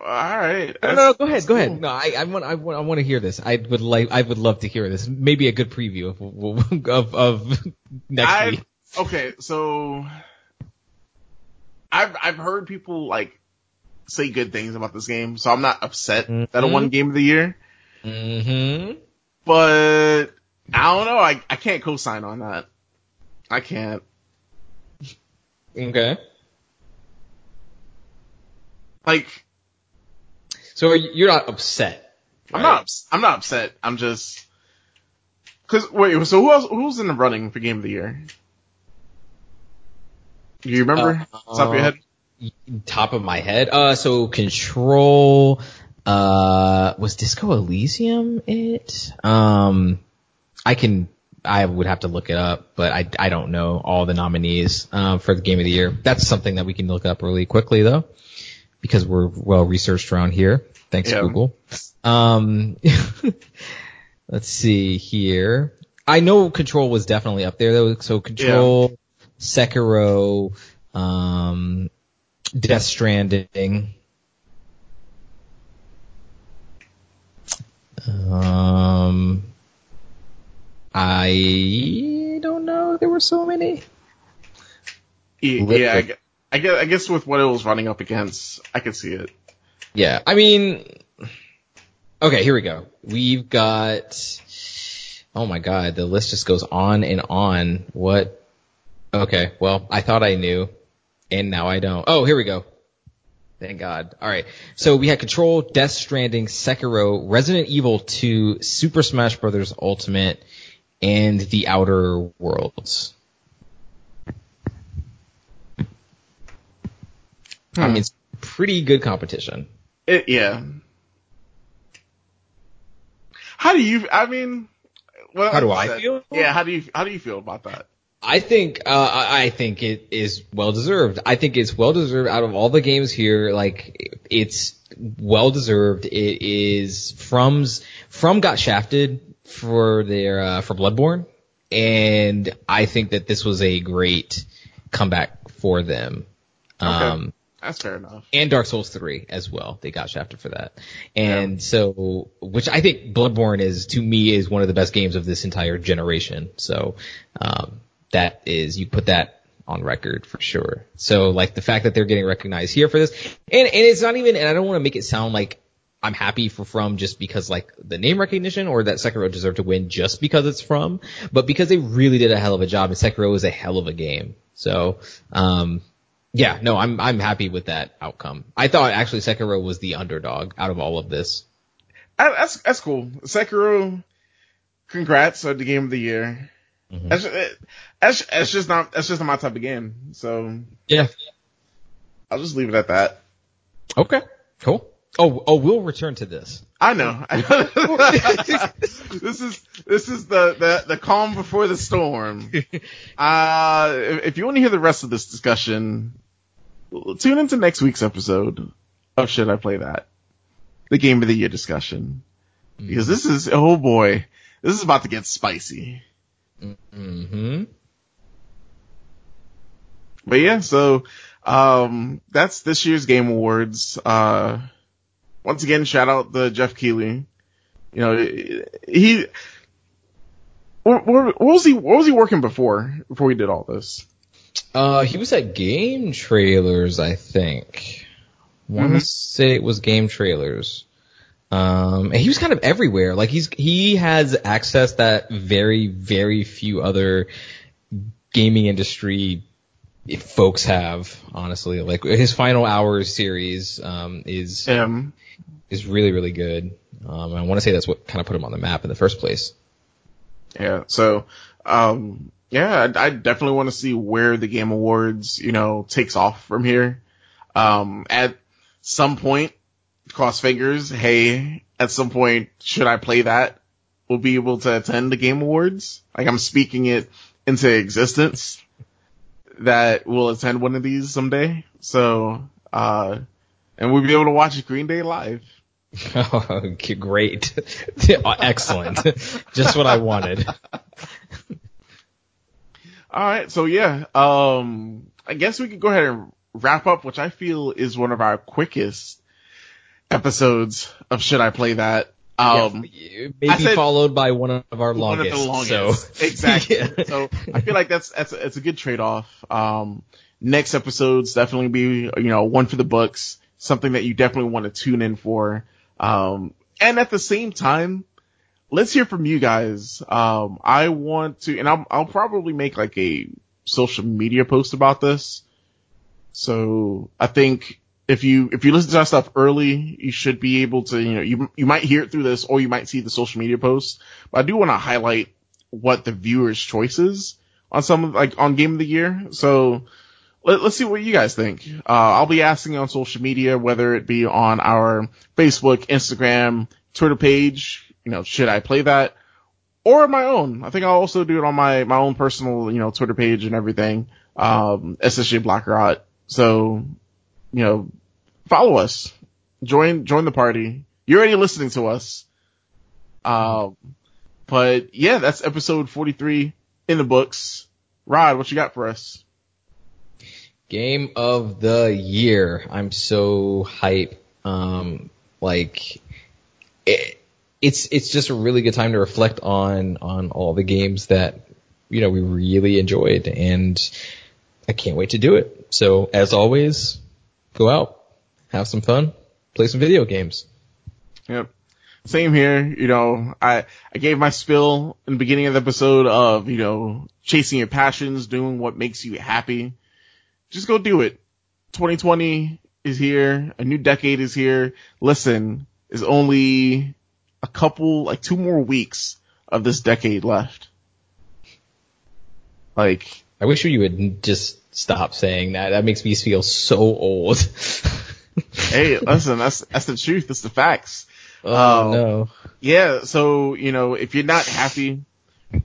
All right. No, no, no, go ahead, go ahead. No, I, I want, I want, I want to hear this. I would like, I would love to hear this. Maybe a good preview of, <laughs> of, of <laughs> next I week. okay, so I've I've heard people like say good things about this game, so I'm not upset that it won Mhm. Game of the Year. Mm-hmm. But I don't know. I I can't co-sign on that. I can't. Okay. Like So you- you're not upset. I'm not. I'm not upset. I'm just. Cause wait, so who else? Who's in the running for Game of the Year? Do you remember? Uh, Top of your head. Top of my head. Uh, so Control. Uh, was Disco Elysium it? Um, I can. I would have to look it up, but I, I don't know all the nominees uh, for the game of the year. That's something that we can look up really quickly though, because we're well researched around here. Thanks Yeah. Google. Um, <laughs> let's see here. I know Control was definitely up there though. So Control, Sekiro, um, Death Stranding. Um, I don't know. There were so many. Yeah. I, guess. I guess with what it was running up against, I could see it. Yeah, I mean, okay, here we go. We've got, oh my god, the list just goes on and on. What? Okay, well, I thought I knew, and now I don't. Oh, here we go. Thank God. Alright, so we had Control, Death Stranding, Sekiro, Resident Evil 2, Super Smash Bros. Ultimate, and The Outer Worlds. I Hmm. mean, it's pretty good competition. It, yeah. how do you? I mean, well, how do I feel? Yeah, how do you how do you feel about that? I think uh, I think it is well deserved. I think it's well deserved out of all the games here. Like it's well deserved. It is from's from got shafted for their uh, for Bloodborne, and I think that this was a great comeback for them. Okay. Um, that's fair enough. And Dark Souls 3 as well. They got shafted for that. And yeah. so, which I think Bloodborne is, to me, is one of the best games of this entire generation. So, um, that is, you put that on record for sure. So like the fact that they're getting recognized here for this, and, and it's not even, and I don't want to make it sound like I'm happy for From just because like the name recognition or that Sekiro deserved to win just because it's From, but because they really did a hell of a job and Sekiro is a hell of a game. So, um, yeah, no, I'm, I'm happy with that outcome. I thought actually Sekiro was the underdog out of all of this. That's, that's cool. Sekiro, congrats on the game of the year. Mm-hmm. That's, that's, that's just not, that's just not my type of game. So. Yeah. I'll just leave it at that. Okay. Cool. Oh, oh, we'll return to this. I know. <laughs> this is this is the, the the calm before the storm. <laughs> Uh, if you want to hear the rest of this discussion, tune into next week's episode of Should I Play That, the Game of the Year discussion, because this is oh boy, this is about to get spicy. Mm-hmm. But yeah, so um, that's this year's Game Awards. Uh once again, shout out to Geoff Keighley. You know, he, what, what, was he, what was he working before, before he did all this? Uh, he was at Game Trailers, I think. Want to mm-hmm. say it was Game Trailers. Um, and he was kind of everywhere. Like he's, he has access that very, very few other gaming industry folks have, honestly. Like his final hours series, um, is, um, is really, really good. Um, I want to say that's what kind of put him on the map in the first place. Yeah. So, um, yeah, I, I definitely want to see where the Game Awards, you know, takes off from here. Um, at some point, cross fingers, hey, at some point, should I play that? We'll be able to attend the Game Awards. Like I'm speaking it into existence that we'll attend one of these someday. So, uh, and we'll be able to watch Green Day live. <laughs> Oh, great. <laughs> Excellent. <laughs> Just what I wanted. All right. So yeah, um, I guess we could go ahead and wrap up, which I feel is one of our quickest episodes of Should I Play That? Um, yeah, maybe said, followed by one of our longest. One of the longest. So. <laughs> Exactly. <laughs> yeah. So I feel like that's, that's, it's a good trade off. Um, next episodes definitely be, you know, one for the books, something that you definitely want to tune in for. Um, and at the same time, let's hear from you guys. Um, I want to, and I'll, I'll probably make like a social media post about this. So I think if you, if you listen to our stuff early, you should be able to, you know, you, you might hear it through this or you might see the social media posts, but I do want to highlight what the viewers choices on some of like on game of the year. So let, us see what you guys think. Uh, I'll be asking on social media, whether it be on our Facebook, Instagram, Twitter page, you know, should I play that? Or my own. I think I'll also do it on my, my own personal, you know, Twitter page and everything. Um, SSJ Blackrot. So, you know, follow us. Join, join the party. You're already listening to us. Um, but yeah, that's episode 43 in the books. Rod, what you got for us? Game of the year. I'm so hype. Um, like it, it's it's just a really good time to reflect on on all the games that you know we really enjoyed, and I can't wait to do it. So as always, go out, have some fun, play some video games. Yep. Same here. You know, I, I gave my spill in the beginning of the episode of, you know, chasing your passions, doing what makes you happy just go do it. 2020 is here. A new decade is here. Listen, there's only a couple, like two more weeks of this decade left. Like, I wish you would just stop saying that. That makes me feel so old. <laughs> hey, listen, that's, that's the truth. That's the facts. Oh um, no. Yeah, so you know, if you're not happy,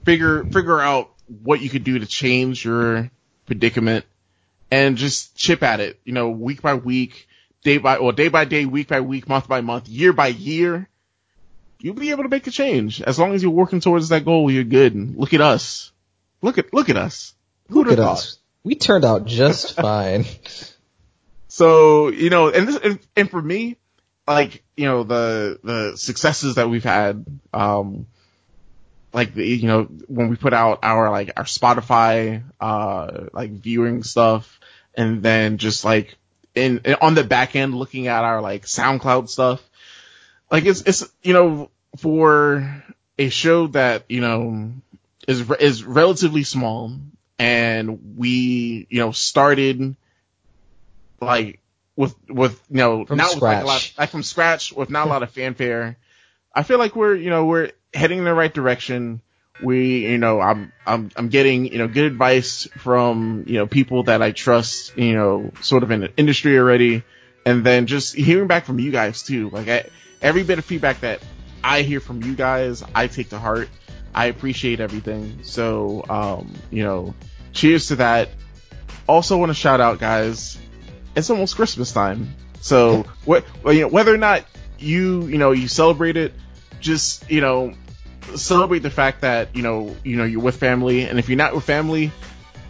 figure figure out what you could do to change your predicament, and just chip at it. You know, week by week, day by or day by day, week by week, month by month, year by year. You'll be able to make a change as long as you're working towards that goal. You're good. And look at us. Look at look at us. Look at thought? us. We turned out just <laughs> fine. So you know, and this and, and for me, like you know the the successes that we've had um like the, you know when we put out our like our Spotify uh like viewing stuff and then just like in, on the back end looking at our like SoundCloud stuff like it's it's you know for a show that you know is is relatively small and we you know started like with with you know from not scratch. with like a lot like from scratch with not a lot of <laughs> fanfare. I feel like we're you know we're heading in the right direction. We you know I'm I'm I'm getting you know good advice from you know people that I trust you know sort of in the industry already, and then just hearing back from you guys too. Like I, every bit of feedback that I hear from you guys, I take to heart. I appreciate everything. So um you know, cheers to that. Also want to shout out guys it's almost Christmas time. So what, well, you know, whether or not you, you know, you celebrate it, just, you know, celebrate the fact that, you know, you know, you're with family. And if you're not with family,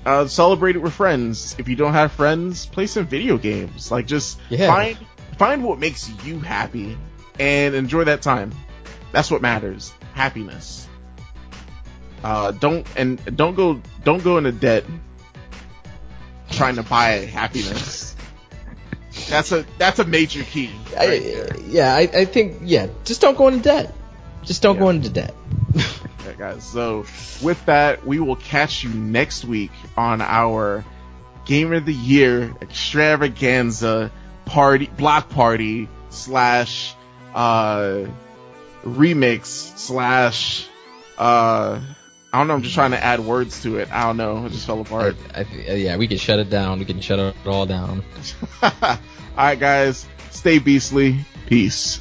uh, celebrate it with friends. If you don't have friends, play some video games. Like just yeah. find, find what makes you happy and enjoy that time. That's what matters. Happiness. Uh, don't, and don't go, don't go into debt trying to buy happiness. That's a that's a major key. Right I, yeah, I, I, think yeah. Just don't go into debt. Just don't yeah. go into debt. <laughs> okay, guys. So with that, we will catch you next week on our Game of the Year extravaganza party block party slash uh remix slash uh I don't know. I'm just trying to add words to it. I don't know. It just fell apart. I, I, yeah, we can shut it down. We can shut it all down. <laughs> all right, guys. Stay beastly. Peace.